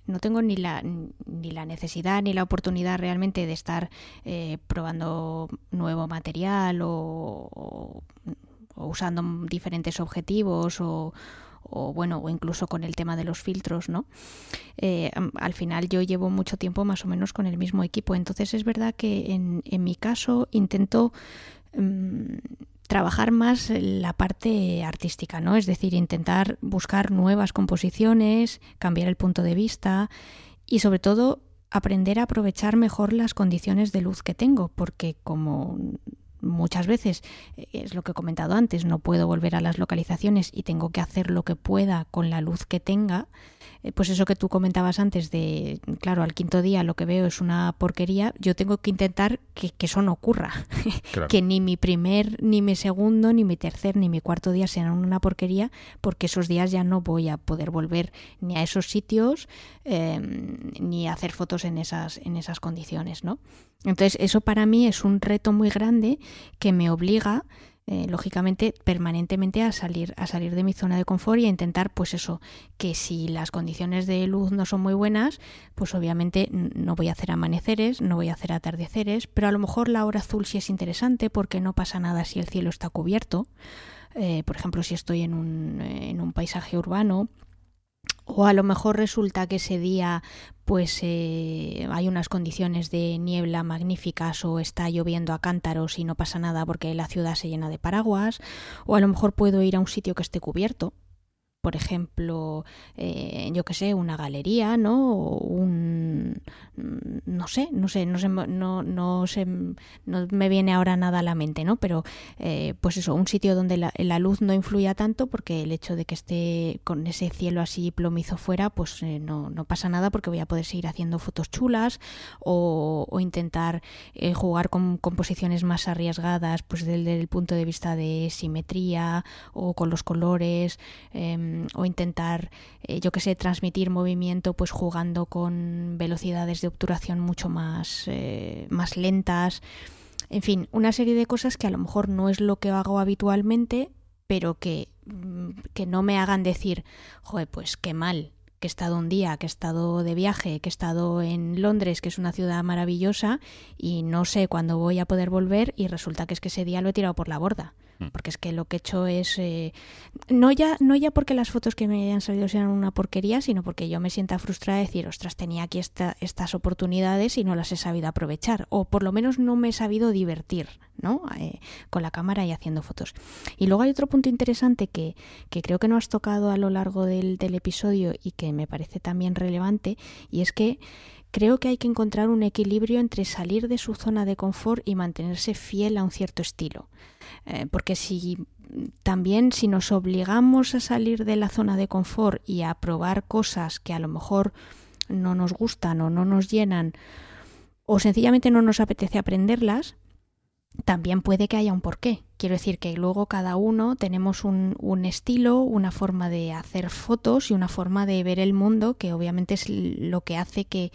Speaker 2: no tengo ni la, ni la necesidad ni la oportunidad realmente de estar eh, probando nuevo material o, o, o usando diferentes objetivos o, o bueno, o incluso con el tema de los filtros, ¿no? Eh, al final yo llevo mucho tiempo más o menos con el mismo equipo, entonces es verdad que en, mi caso intento mmm, trabajar más la parte artística, ¿no? Es decir, intentar buscar nuevas composiciones, cambiar el punto de vista y sobre todo aprender a aprovechar mejor las condiciones de luz que tengo, porque como muchas veces eh, es lo que he comentado antes, no puedo volver a las localizaciones y tengo que hacer lo que pueda con la luz que tenga, pues eso que tú comentabas antes de, claro, al quinto día lo que veo es una porquería, yo tengo que intentar que, eso no ocurra. que ni mi primer, ni mi segundo, ni mi tercer, ni mi cuarto día sean una porquería, porque esos días ya no voy a poder volver ni a esos sitios, em, ni a hacer fotos en esas, en esas condiciones, ¿no? Entonces, eso para mí es un reto muy grande que me obliga eh, lógicamente permanentemente a salir a salir de mi zona de confort y a intentar pues eso que si las condiciones de luz no son muy buenas pues obviamente no voy a hacer amaneceres no voy a hacer atardeceres pero a lo mejor la hora azul sí es interesante porque no pasa nada si el cielo está cubierto. Eh, por ejemplo si estoy en un, en un paisaje urbano o a lo mejor resulta que ese día pues eh, hay unas condiciones de niebla magníficas o está lloviendo a cántaros y no pasa nada porque la ciudad se llena de paraguas o a lo mejor puedo ir a un sitio que esté cubierto por ejemplo, eh, yo que sé, una galería, ¿no? O un, no sé, no sé, no sé, no, no sé, no me viene ahora nada a la mente, ¿no? Pero, eh, pues eso, un sitio donde la, luz no influya tanto, porque el hecho de que esté con ese cielo así plomizo fuera, pues eh, no, no, pasa nada, porque voy a poder seguir haciendo fotos chulas o, o intentar jugar con composiciones más arriesgadas, pues desde el punto de vista de simetría o con los colores. Em, o intentar, eh, yo que sé, transmitir movimiento pues jugando con velocidades de obturación mucho más, eh, más lentas. En fin, una serie de cosas que a lo mejor no es lo que hago habitualmente, pero que, mm, que no me hagan decir, joder, pues qué mal, que he estado un día, que he estado de viaje, que he estado en Londres, que es una ciudad maravillosa, y no sé cuándo voy a poder volver y resulta que es que ese día lo he tirado por la borda. Mm. Porque es que lo que he hecho es. Eh, no, ya, no ya porque las fotos que me han salido sean una porquería, sino porque yo me sienta frustrada de decir, ostras, tenía aquí esta, estas oportunidades y no las he sabido aprovechar. O por lo menos no me he sabido divertir, ¿no? Eh, con la cámara y haciendo fotos. Y luego hay otro punto interesante que, que creo que no has tocado a lo largo del, del episodio y que me parece también relevante, y es que creo que hay que encontrar un equilibrio entre salir de su zona de confort y mantenerse fiel a un cierto estilo. Eh, porque si también si nos obligamos a salir de la zona de confort y a probar cosas que a lo mejor no nos gustan o no nos llenan o sencillamente no nos apetece aprenderlas, también puede que haya un porqué. Quiero decir que luego cada uno tenemos un, un, estilo, una forma de hacer fotos y una forma de ver el mundo que obviamente es lo que hace que, eh,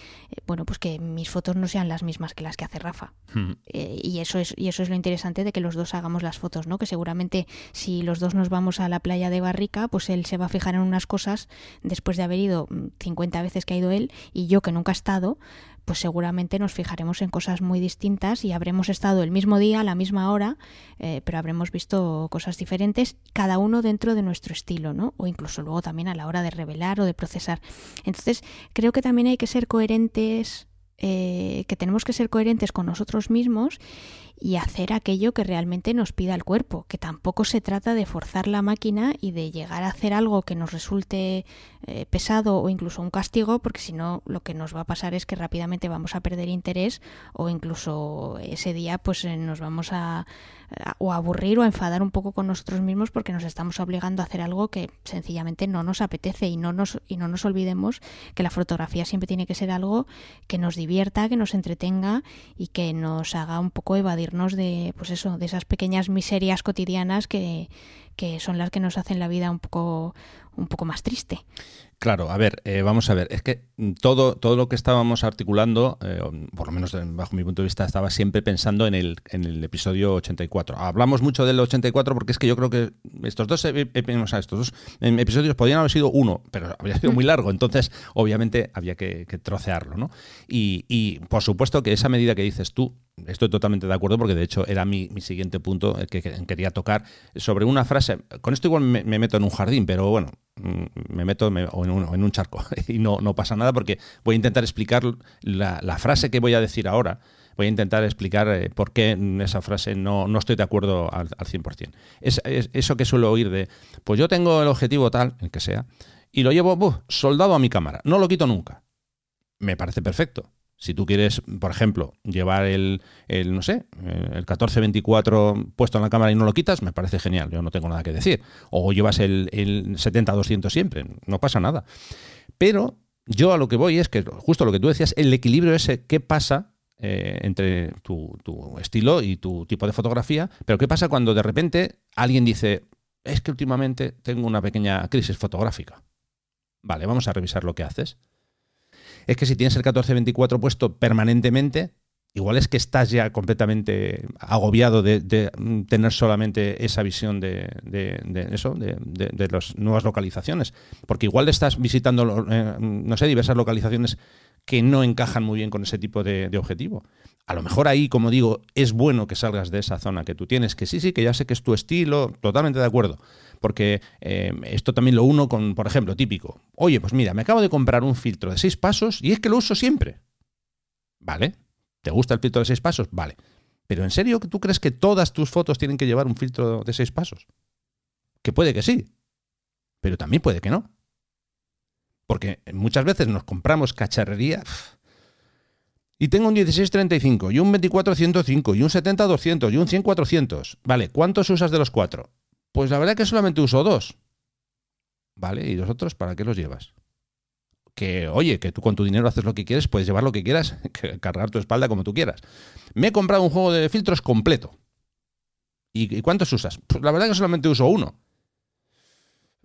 Speaker 2: bueno, pues que mis fotos no sean las mismas que las que hace Rafa. Hmm. Eh, y eso es y eso es lo interesante de que los dos hagamos las fotos, ¿no? Que seguramente si los dos nos vamos a la playa de Barrica, pues él se va a fijar en unas cosas después de haber ido 50 veces que ha ido él y yo que nunca he estado, pues seguramente nos fijaremos en cosas muy distintas y habremos estado el mismo día, a la misma hora, eh, pero habremos visto cosas diferentes, cada uno dentro de nuestro estilo, ¿no? O incluso luego también a la hora de revelar o de procesar. Entonces, creo que también hay que ser coherentes, eh, que tenemos que ser coherentes con nosotros mismos y hacer aquello que realmente nos pida el cuerpo, que tampoco se trata de forzar la máquina y de llegar a hacer algo que nos resulte eh, pesado o incluso un castigo, porque si no lo que nos va a pasar es que rápidamente vamos a perder interés o incluso ese día pues eh, nos vamos a, o aburrir o a enfadar un poco con nosotros mismos porque nos estamos obligando a hacer algo que sencillamente no nos apetece y no nos y no nos olvidemos que la fotografía siempre tiene que ser algo que nos divierta, que nos entretenga y que nos haga un poco evadir de, pues eso, de esas pequeñas miserias cotidianas que, que son las que nos hacen la vida un poco, un poco más triste.
Speaker 1: Claro, a ver, eh, vamos a ver, es que todo, todo lo que estábamos articulando, eh, por lo menos bajo mi punto de vista, estaba siempre pensando en el, en el episodio 84. Hablamos mucho del 84 porque es que yo creo que estos dos, estos dos episodios podrían haber sido uno, pero habría sido muy largo, entonces obviamente había que, trocearlo, ¿no? Y, y, por supuesto que esa medida que dices tú, estoy totalmente de acuerdo porque de hecho era mi, mi siguiente punto que, quería tocar sobre una frase, con esto igual me meto en un jardín, pero bueno, me meto en, un, charco y no, pasa nada porque voy a intentar explicar la, la, frase que voy a decir ahora. Voy a intentar explicar eh, por qué en esa frase no, no, estoy de acuerdo al, al 100%. Es, es, eso que suelo oír de, pues yo tengo el objetivo tal, el que sea, y lo llevo soldado a mi cámara, no lo quito nunca. Me parece perfecto. Si tú quieres, por ejemplo, llevar el, el no sé, el 1424 puesto en la cámara y no lo quitas, me parece genial, yo no tengo nada que decir. O llevas el, el 70-200 siempre, no pasa nada. Pero yo a lo que voy es que justo lo que tú decías, el equilibrio ese, ¿qué pasa eh, entre tu, tu, estilo y tu tipo de fotografía? Pero ¿qué pasa cuando de repente alguien dice, es que últimamente tengo una pequeña crisis fotográfica? Vale, vamos a revisar lo que haces. Es que si tienes el 1424 puesto permanentemente, igual es que estás ya completamente agobiado de, tener solamente esa visión de, eso, de, las nuevas localizaciones. Porque igual estás visitando, eh, no sé, diversas localizaciones que no encajan muy bien con ese tipo de, objetivo. A lo mejor ahí, como digo, es bueno que salgas de esa zona que tú tienes, que sí, sí, que ya sé que es tu estilo, totalmente de acuerdo. Porque eh, esto también lo uno con, por ejemplo, típico. Oye, pues mira, me acabo de comprar un filtro de seis pasos y es que lo uso siempre. ¿Vale? ¿Te gusta el filtro de seis pasos? Vale. Pero ¿en serio tú crees que todas tus fotos tienen que llevar un filtro de seis pasos? Que puede que sí, pero también puede que no. Porque muchas veces nos compramos cacharrería y tengo un 1635 y un 2405 y un 70-200 y un 100-400. Vale, ¿cuántos usas de los cuatro? Pues la verdad que solamente uso dos. Vale, ¿y los otros para qué los llevas? que, oye, que tú con tu dinero haces lo que quieres, puedes llevar lo que quieras, cargar tu espalda como tú quieras. Me he comprado un juego de filtros completo. ¿Y, cuántos usas? Pues la verdad que solamente uso uno.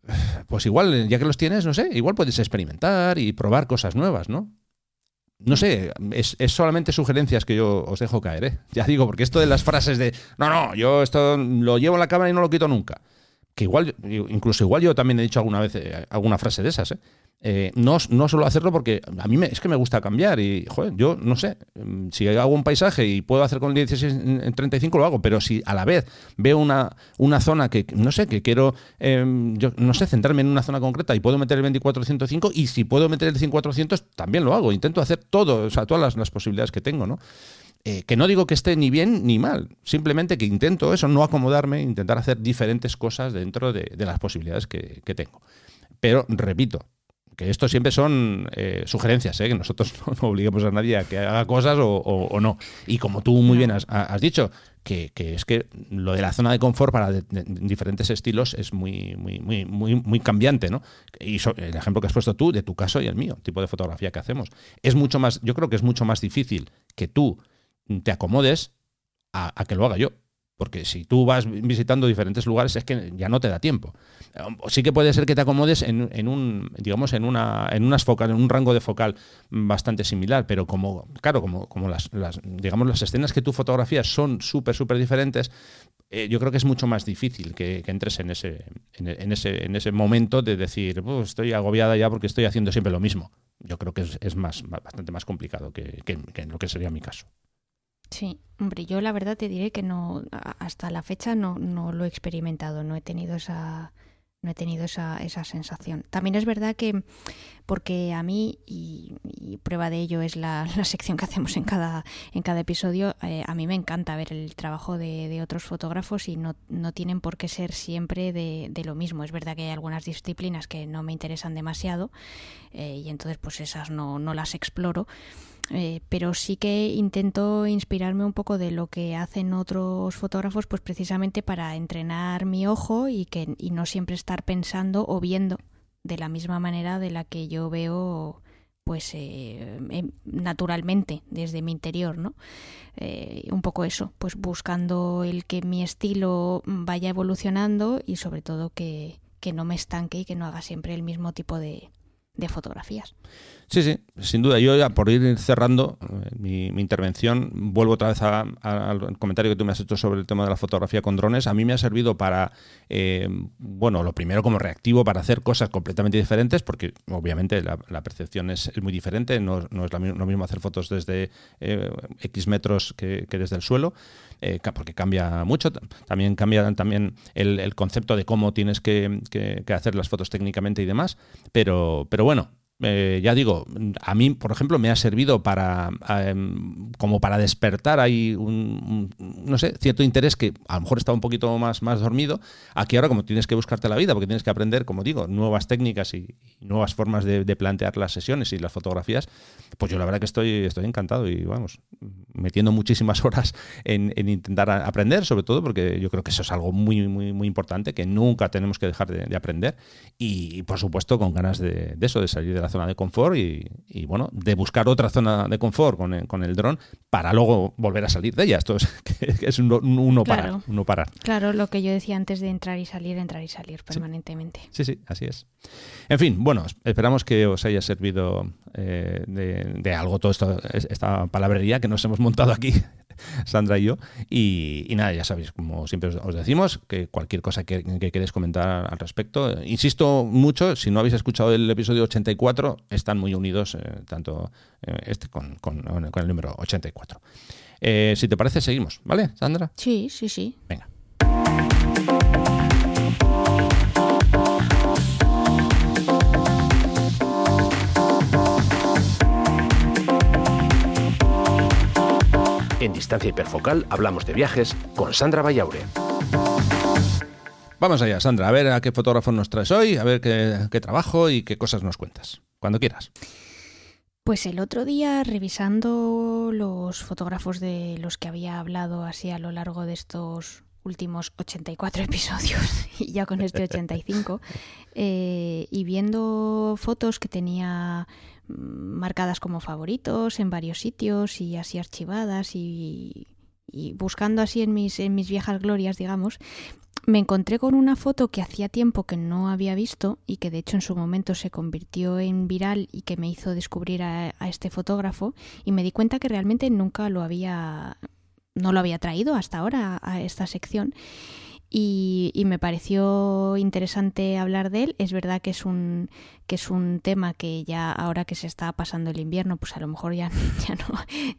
Speaker 1: Pues igual, ya que los tienes, no sé, igual puedes experimentar y probar cosas nuevas, ¿no? No sé, es, solamente sugerencias que yo os dejo caer, ¿eh? Ya digo, porque esto de las frases de, no, no, yo esto lo llevo en la cámara y no lo quito nunca. Que igual, incluso igual yo también he dicho alguna vez eh, alguna frase de esas, ¿eh? Eh, no, no suelo hacerlo porque a mí me, es que me gusta cambiar y, yo no sé, mm, si hago un paisaje y puedo hacer con el 16 35 lo hago, pero si a la vez veo una, una zona que, no sé, que quiero, em, yo no sé, centrarme en una zona concreta y puedo meter el 2405 y si puedo meter el 5400 también lo hago, intento hacer todo, o sea, todas las, posibilidades que tengo, ¿no? Eh, que no digo que esté ni bien ni mal, simplemente que intento eso, no acomodarme, intentar hacer diferentes cosas dentro de, las posibilidades que tengo. Pero, repito, que esto siempre son eh, sugerencias, ¿eh? que nosotros no, obliguemos a nadie a que haga cosas o, no. Y como tú muy bien has, dicho, que, es que lo de la zona de confort para diferentes estilos es muy, muy, muy, muy, muy cambiante, ¿no? Y el ejemplo que has puesto tú, de tu caso y el mío, tipo de fotografía que hacemos. Es mucho más, yo creo que es mucho más difícil que tú te acomodes a que lo haga yo. Porque si tú vas visitando diferentes lugares es que ya no te da tiempo. Sí que puede ser que te acomodes en, un, digamos, en una, en unas focal, en un rango de focal bastante similar, pero como, claro, como, como las, digamos, las escenas que tú fotografías son súper, súper diferentes, eh, yo creo que es mucho más difícil que, entres en ese, en, ese, en ese momento de decir, estoy agobiada ya porque estoy haciendo siempre lo mismo. Yo creo que es, más, bastante más complicado que, que, que lo que sería mi caso.
Speaker 2: Sí, hombre, yo la verdad te diré que no, hasta la fecha no, no lo he experimentado, no he tenido esa, no he tenido esa, esa sensación. También es verdad que, porque a mí, y, prueba de ello es la, la, sección que hacemos en cada, en cada episodio, eh, a mí me encanta ver el trabajo de, de otros fotógrafos y no, no, tienen por qué ser siempre de, de, lo mismo. Es verdad que hay algunas disciplinas que no me interesan demasiado eh, y entonces pues esas no, no las exploro. Eh, pero sí que intento inspirarme un poco de lo que hacen otros fotógrafos, pues precisamente para entrenar mi ojo y que y no siempre estar pensando o viendo de la misma manera de la que yo veo pues eh, em, naturalmente desde mi interior, ¿no? Eh, un poco eso, pues buscando el que mi estilo vaya evolucionando y sobre todo que, que no me estanque y que no haga siempre el mismo tipo de, de fotografías.
Speaker 1: Sí, sí, sin duda. Yo ya por ir cerrando eh, mi, intervención, vuelvo otra vez al comentario que tú me has hecho sobre el tema de la fotografía con drones. A mí me ha servido para, eh, bueno, lo primero como reactivo para hacer cosas completamente diferentes, porque obviamente la, percepción es, muy diferente. No, es lo mismo hacer fotos desde eh, X metros que, desde el suelo, porque cambia mucho. También cambia también el, concepto de cómo tienes que, que, hacer las fotos técnicamente y demás. Pero, pero bueno, eh, ya digo, a mí, por ejemplo, me ha servido para em, como para despertar ahí un, no sé, cierto interés que a lo mejor estaba un poquito más, más dormido. Aquí ahora, como tienes que buscarte la vida, porque tienes que aprender, como digo, nuevas técnicas y, nuevas formas de, plantear las sesiones y las fotografías, pues yo la verdad que estoy, estoy encantado y vamos, metiendo muchísimas horas en, intentar aprender, sobre todo porque yo creo que eso es algo muy, muy, muy importante, que nunca tenemos que dejar de, aprender. Y, por supuesto, con ganas de, eso, de salir de la zona de confort y, bueno, de buscar otra zona de confort con el, con el dron para luego volver a salir de ella. Esto es, es uno, uno, parar, uno parar.
Speaker 2: Claro, lo que yo decía antes de entrar y salir, entrar y salir permanentemente.
Speaker 1: Sí, sí, así es. En fin, bueno, esperamos que os haya servido eh, de, algo toda esta palabrería que nos hemos montado aquí, Sandra y yo. Y, nada, ya sabéis, como siempre os, decimos, que cualquier cosa que, queréis comentar al respecto, insisto mucho, si no habéis escuchado el episodio 84, están muy unidos, eh, tanto eh, este con, con, con, el número 84. si te parece, seguimos, ¿vale, Sandra?
Speaker 2: Sí, sí, sí.
Speaker 1: Venga.
Speaker 3: En Distancia Hiperfocal hablamos de viajes con Sandra Vallaure.
Speaker 1: Vamos allá, Sandra, a ver a qué fotógrafo nos traes hoy, a ver qué, trabajo y qué cosas nos cuentas. Cuando quieras.
Speaker 2: Pues el otro día, revisando los fotógrafos de los que había hablado así a lo largo de estos últimos 84 episodios y ya con este 85, eh, y viendo fotos que tenía marcadas como favoritos en varios sitios y así archivadas y, buscando así en mis, en mis viejas glorias, digamos, me encontré con una foto que hacía tiempo que no había visto y que de hecho en su momento se convirtió en viral y que me hizo descubrir a, a este fotógrafo y me di cuenta que realmente nunca lo había no lo había traído hasta ahora a esta sección y, me pareció interesante hablar de él. Es verdad que es un que es un tema que ya ahora que se está pasando el invierno, pues a lo mejor ya, ya no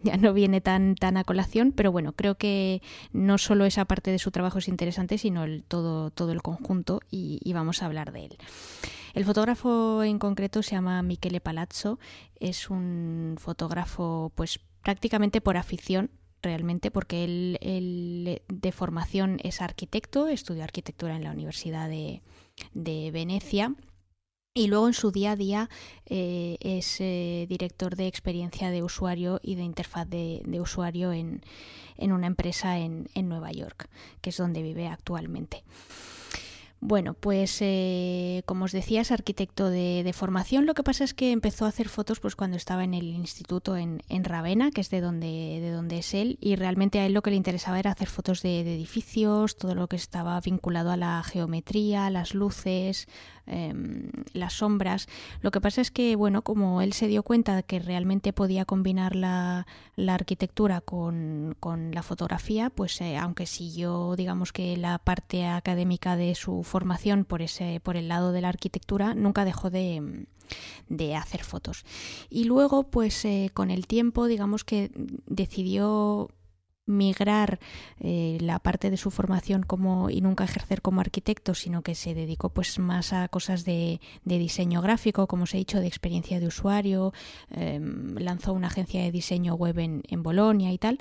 Speaker 2: ya no viene tan tan a colación, pero bueno, creo que no solo esa parte de su trabajo es interesante, sino el todo todo el conjunto y, y vamos a hablar de él. El fotógrafo en concreto se llama Michele Palazzo, es un fotógrafo pues prácticamente por afición realmente porque él, de formación es arquitecto, estudió arquitectura en la Universidad de, Venecia. Y luego en su día a día eh, es eh, director de experiencia de usuario y de interfaz de, usuario en, una empresa en, en, Nueva York, que es donde vive actualmente. Bueno, pues eh, como os decía, es arquitecto de, formación. Lo que pasa es que empezó a hacer fotos pues cuando estaba en el instituto en, Ravenna, que es de donde, de donde es él, y realmente a él lo que le interesaba era hacer fotos de, edificios, todo lo que estaba vinculado a la geometría, las luces, em, las sombras. Lo que pasa es que, bueno, como él se dio cuenta de que realmente podía combinar la, arquitectura con, la fotografía, pues eh, aunque siguió, digamos que la parte académica de su formación por, ese, por el lado de la arquitectura, nunca dejó de, hacer fotos. Y luego, pues eh, con el tiempo, digamos que decidió migrar eh, la parte de su formación como y nunca ejercer como arquitecto, sino que se dedicó pues más a cosas de, diseño gráfico, como os he dicho, de experiencia de usuario, em, lanzó una agencia de diseño web en, en Bolonia y tal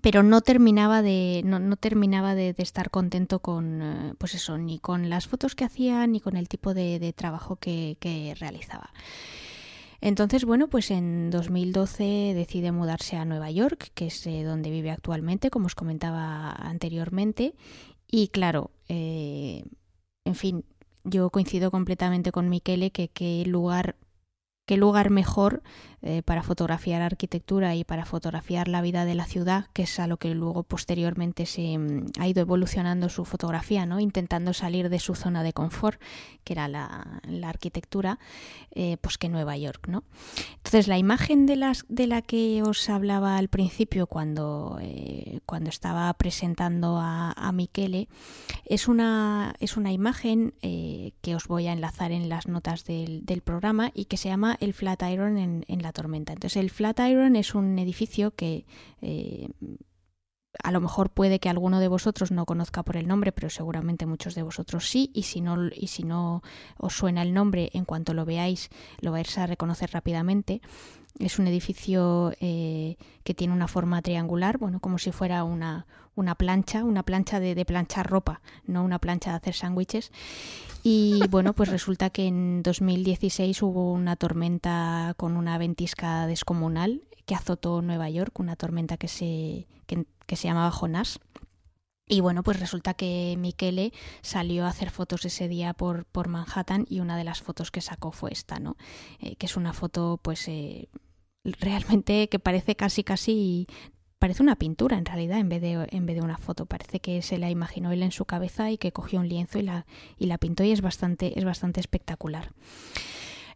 Speaker 2: pero no terminaba de no, no terminaba de, estar contento con eh, pues eso ni con las fotos que hacía ni con el tipo de, trabajo que, realizaba entonces bueno pues en 2012 decide mudarse a Nueva York que es eh, donde vive actualmente como os comentaba anteriormente. Y claro eh, en fin yo coincido completamente con Miquele que qué lugar qué lugar mejor eh, para fotografiar arquitectura y para fotografiar la vida de la ciudad, que es a lo que luego posteriormente se mm, ha ido evolucionando su fotografía, ¿no? intentando salir de su zona de confort, que era la, arquitectura, eh, pues que Nueva York. ¿no? Entonces la imagen de, las, de la que os hablaba al principio cuando, eh, cuando estaba presentando a, a Michele es una, es una imagen que os voy a enlazar en las notas del, del programa y que se llama el Flatiron en, en la tormenta. Entonces el Flatiron es un edificio que eh, a lo mejor puede que alguno de vosotros no conozca por el nombre, pero seguramente muchos de vosotros sí, y si no, y si no os suena el nombre, en cuanto lo veáis, lo vais a reconocer rápidamente. Es un edificio eh, que tiene una forma triangular, bueno, como si fuera una, una plancha, una plancha de, de, planchar ropa, no una plancha de hacer sándwiches. Y bueno, pues resulta que en 2016 hubo una tormenta con una ventisca descomunal que azotó Nueva York, una tormenta que se, que, que se llamaba Jonás. Y bueno, pues resulta que Michele salió a hacer fotos ese día por, Manhattan y una de las fotos que sacó fue esta, ¿no? Eh, que es una foto, pues, eh, realmente que parece casi, casi parece una pintura en realidad en vez de en vez de una foto parece que se la imaginó él en su cabeza y que cogió un lienzo y la y la pintó y es bastante es bastante espectacular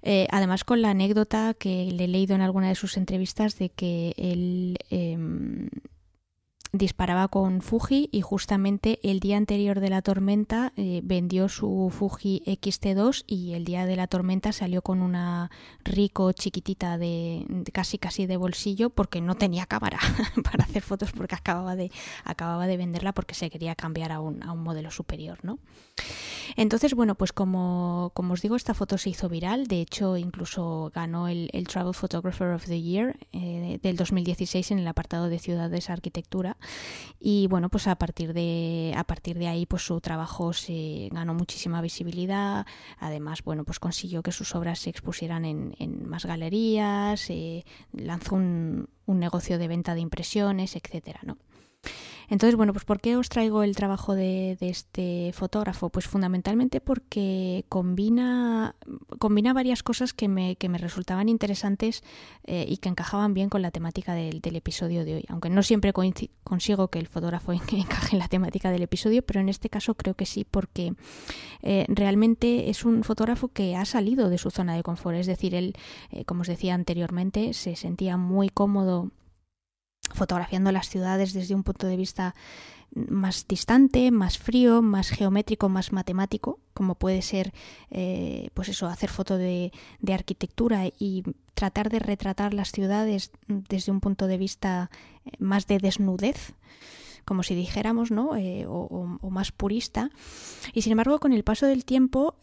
Speaker 2: eh, además con la anécdota que le he leído en alguna de sus entrevistas de que él eh, disparaba con Fuji y justamente el día anterior de la tormenta eh, vendió su Fuji XT2 y el día de la tormenta salió con una Rico chiquitita de, de casi casi de bolsillo porque no tenía cámara para hacer fotos porque acababa de acababa de venderla porque se quería cambiar a un, a un modelo superior, ¿no? Entonces, bueno, pues como, como, os digo, esta foto se hizo viral, de hecho incluso ganó el, el Travel Photographer of the Year eh, del 2016 en el apartado de ciudades arquitectura. Y bueno, pues a partir de a partir de ahí pues su trabajo se ganó muchísima visibilidad, además, bueno, pues consiguió que sus obras se expusieran en, en más galerías, eh, lanzó un, un negocio de venta de impresiones, etcétera, ¿no? Entonces, bueno, pues ¿por qué os traigo el trabajo de, este fotógrafo? Pues fundamentalmente porque combina, combina varias cosas que me, que me resultaban interesantes eh, y que encajaban bien con la temática del, del, episodio de hoy. Aunque no siempre consigo que el fotógrafo encaje en la temática del episodio, pero en este caso creo que sí, porque eh, realmente es un fotógrafo que ha salido de su zona de confort. Es decir, él, eh, como os decía anteriormente, se sentía muy cómodo fotografiando las ciudades desde un punto de vista más distante, más frío, más geométrico, más matemático, como puede ser, eh, pues eso, hacer foto de, arquitectura y tratar de retratar las ciudades desde un punto de vista eh, más de desnudez como si dijéramos, ¿no? Eh, o, más purista. Y sin embargo, con el paso del tiempo,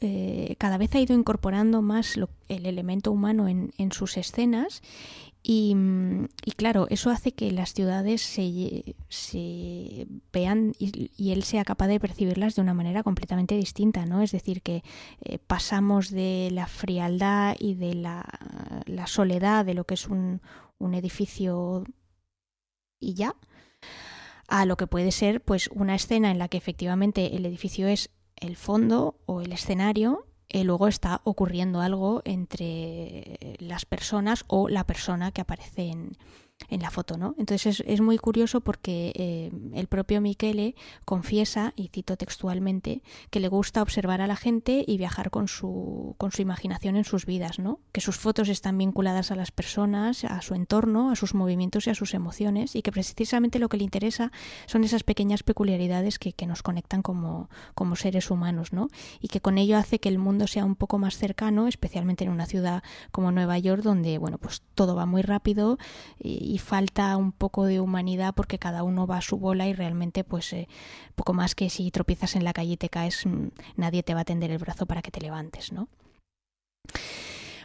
Speaker 2: cada vez ha ido incorporando más el elemento humano en sus escenas y, y, claro, eso hace que las ciudades se, se vean y, y, él sea capaz de percibirlas de una manera completamente distinta, ¿no? Es decir, que eh, pasamos de la frialdad y de la, la, soledad de lo que es un, un edificio y ya, a lo que puede ser pues una escena en la que efectivamente el edificio es el fondo o el escenario eh, luego está ocurriendo algo entre las personas o la persona que aparece en, en la foto, ¿no? Entonces es, es muy curioso porque eh, el propio Michele confiesa, y cito textualmente, que le gusta observar a la gente y viajar con su, con su imaginación en sus vidas, ¿no? Que sus fotos están vinculadas a las personas, a su entorno, a sus movimientos y a sus emociones, y que precisamente lo que le interesa son esas pequeñas peculiaridades que, que nos conectan como, como seres humanos, ¿no? Y que con ello hace que el mundo sea un poco más cercano, especialmente en una ciudad como Nueva York, donde, bueno, pues todo va muy rápido y, y falta un poco de humanidad porque cada uno va a su bola y realmente pues eh, poco más que si tropiezas en la calle y te caes mm, nadie te va a tender el brazo para que te levantes, ¿no?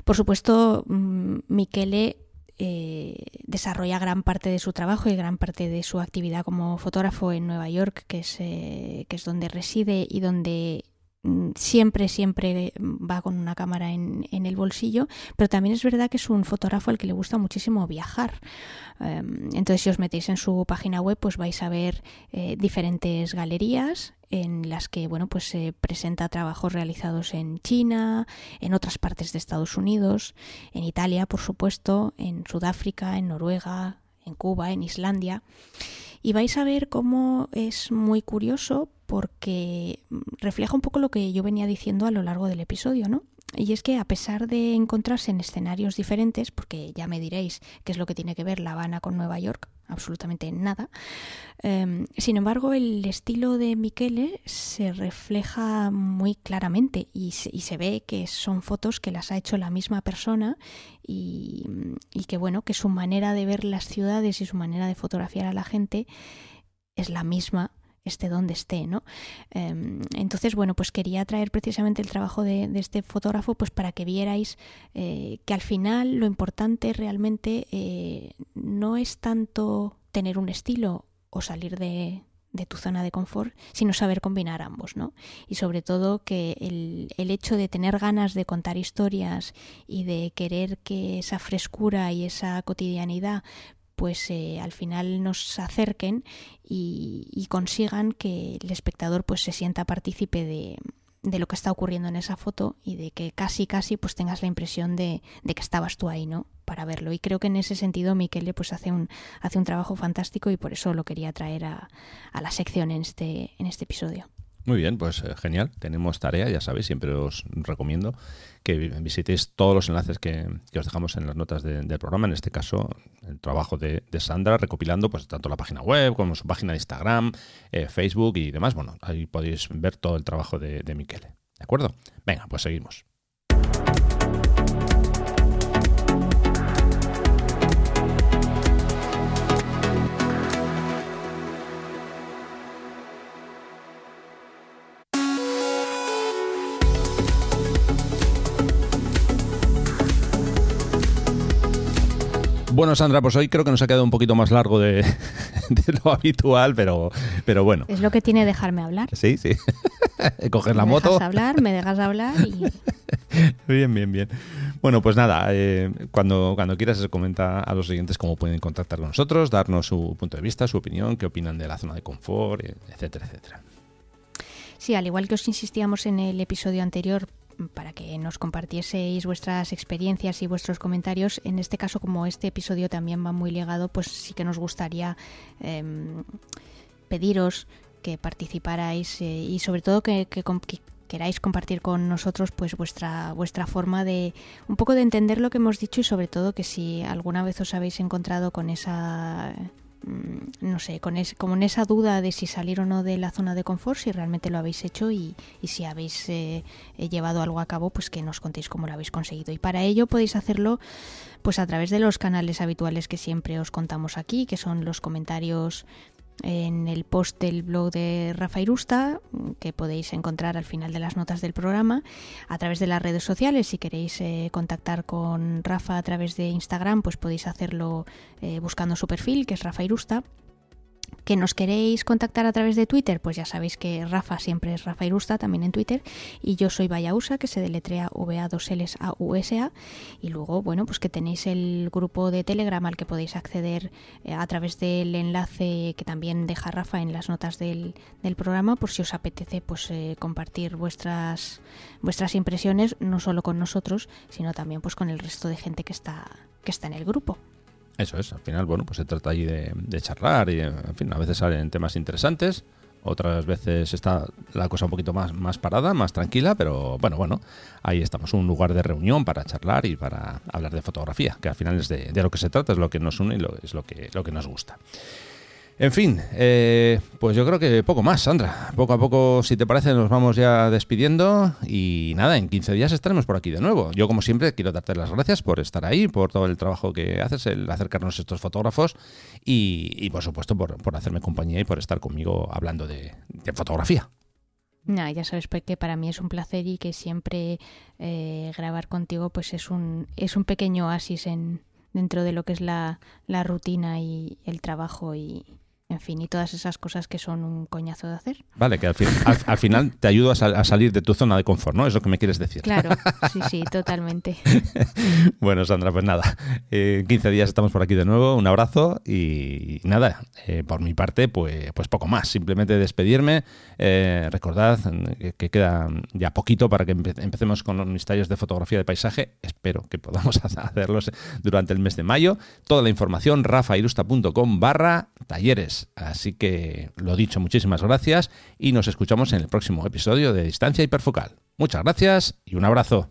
Speaker 2: Por supuesto, mmm, Michele eh, desarrolla gran parte de su trabajo y gran parte de su actividad como fotógrafo en Nueva York, que es, eh, que es donde reside y donde siempre, siempre va con una cámara en, en, el bolsillo, pero también es verdad que es un fotógrafo al que le gusta muchísimo viajar. Um, entonces, si os metéis en su página web, pues vais a ver eh, diferentes galerías en las que bueno pues se presenta trabajos realizados en China, en otras partes de Estados Unidos, en Italia, por supuesto, en Sudáfrica, en Noruega, en Cuba, en Islandia. Y vais a ver cómo es muy curioso porque refleja un poco lo que yo venía diciendo a lo largo del episodio, ¿no? Y es que a pesar de encontrarse en escenarios diferentes, porque ya me diréis qué es lo que tiene que ver La Habana con Nueva York, absolutamente nada, eh, sin embargo el estilo de Michele se refleja muy claramente y se, y se, ve que son fotos que las ha hecho la misma persona y, y que bueno, que su manera de ver las ciudades y su manera de fotografiar a la gente es la misma esté donde esté, ¿no? Em, entonces, bueno, pues quería traer precisamente el trabajo de, este fotógrafo, pues para que vierais eh, que al final lo importante realmente eh, no es tanto tener un estilo o salir de, tu zona de confort, sino saber combinar ambos, ¿no? Y sobre todo que el, hecho de tener ganas de contar historias y de querer que esa frescura y esa cotidianidad pues eh, al final nos acerquen y, consigan que el espectador pues se sienta partícipe de, de, lo que está ocurriendo en esa foto y de que casi casi pues tengas la impresión de, de, que estabas tú ahí, ¿no? Para verlo. Y creo que en ese sentido Miquele pues hace un, hace un trabajo fantástico y por eso lo quería traer a, a la sección en este, en este episodio.
Speaker 1: Muy bien, pues eh, genial. Tenemos tarea, ya sabéis, siempre os recomiendo que visitéis todos los enlaces que, os dejamos en las notas del programa. En este caso, el trabajo de, Sandra, recopilando pues tanto la página web como su página de Instagram, eh, Facebook y demás. Bueno, ahí podéis ver todo el trabajo de, de Miquele. ¿De acuerdo? Venga, pues seguimos. Bueno, Sandra, pues hoy creo que nos ha quedado un poquito más largo de, lo habitual, pero, pero bueno.
Speaker 2: Es lo que tiene dejarme hablar.
Speaker 1: Sí, sí. Coger la moto.
Speaker 2: Me dejas hablar, me dejas hablar y...
Speaker 1: Bien, bien, bien. Bueno, pues nada, eh, cuando, cuando quieras se comenta a los siguientes cómo pueden contactar con nosotros, darnos su punto de vista, su opinión, qué opinan de la zona de confort, etcétera, etcétera.
Speaker 2: Sí, al igual que os insistíamos en el episodio anterior, para que nos compartieseis vuestras experiencias y vuestros comentarios. En este caso, como este episodio también va muy ligado, pues sí que nos gustaría em, pediros que participarais eh, y sobre todo que, queráis compartir con nosotros pues vuestra vuestra forma de un poco de entender lo que hemos dicho y sobre todo que si alguna vez os habéis encontrado con esa no sé, con como en esa duda de si salir o no de la zona de confort, si realmente lo habéis hecho y, si habéis eh, eh, llevado algo a cabo, pues que nos contéis cómo lo habéis conseguido. Y para ello podéis hacerlo pues a través de los canales habituales que siempre os contamos aquí, que son los comentarios en el post del blog de Rafa Irusta, que podéis encontrar al final de las notas del programa, a través de las redes sociales. Si queréis eh, contactar con Rafa a través de Instagram, pues podéis hacerlo eh, buscando su perfil, que es Rafa Irusta que nos queréis contactar a través de Twitter, pues ya sabéis que Rafa siempre es Rafa Irusta, también en Twitter, y yo soy Vayausa, que se deletrea va 2 ls a u s a y luego, bueno, pues que tenéis el grupo de Telegram al que podéis acceder eh, a través del enlace que también deja Rafa en las notas del, programa, por si os apetece pues eh, compartir vuestras, vuestras impresiones, no solo con nosotros, sino también pues con el resto de gente que está, que está en el grupo.
Speaker 1: Eso es, al final, bueno, pues se trata allí de, charlar y, en fin, a veces salen temas interesantes, otras veces está la cosa un poquito más, más parada, más tranquila, pero bueno, bueno, ahí estamos, un lugar de reunión para charlar y para hablar de fotografía, que al final es de, de lo que se trata, es lo que nos une y lo, es lo que, lo que nos gusta. En fin, eh, pues yo creo que poco más, Sandra. Poco a poco, si te parece, nos vamos ya despidiendo y nada, en 15 días estaremos por aquí de nuevo. Yo, como siempre, quiero darte las gracias por estar ahí, por todo el trabajo que haces, el acercarnos a estos fotógrafos y, por supuesto, por, hacerme compañía y por estar conmigo hablando de, fotografía.
Speaker 2: No, ya sabes pues, que para mí es un placer y que siempre eh, grabar contigo pues es un, es un pequeño oasis en, dentro de lo que es la, la rutina y el trabajo y, en fin, y todas esas cosas que son un coñazo de hacer.
Speaker 1: Vale, que al, al, final te ayuda a, salir de tu zona de confort, ¿no? Es lo que me quieres decir.
Speaker 2: Claro, sí, sí, totalmente.
Speaker 1: bueno, Sandra, pues nada, en 15 días estamos por aquí de nuevo, un abrazo y, nada, eh, por mi parte, pues, pues poco más, simplemente despedirme, eh, recordad que, queda ya poquito para que empecemos con mis talleres de fotografía de paisaje, espero que podamos hacerlos durante el mes de mayo, toda la información rafairusta.com barra talleres Así que lo dicho, muchísimas gracias y nos escuchamos en el próximo episodio de Distancia Hiperfocal. Muchas gracias y un abrazo.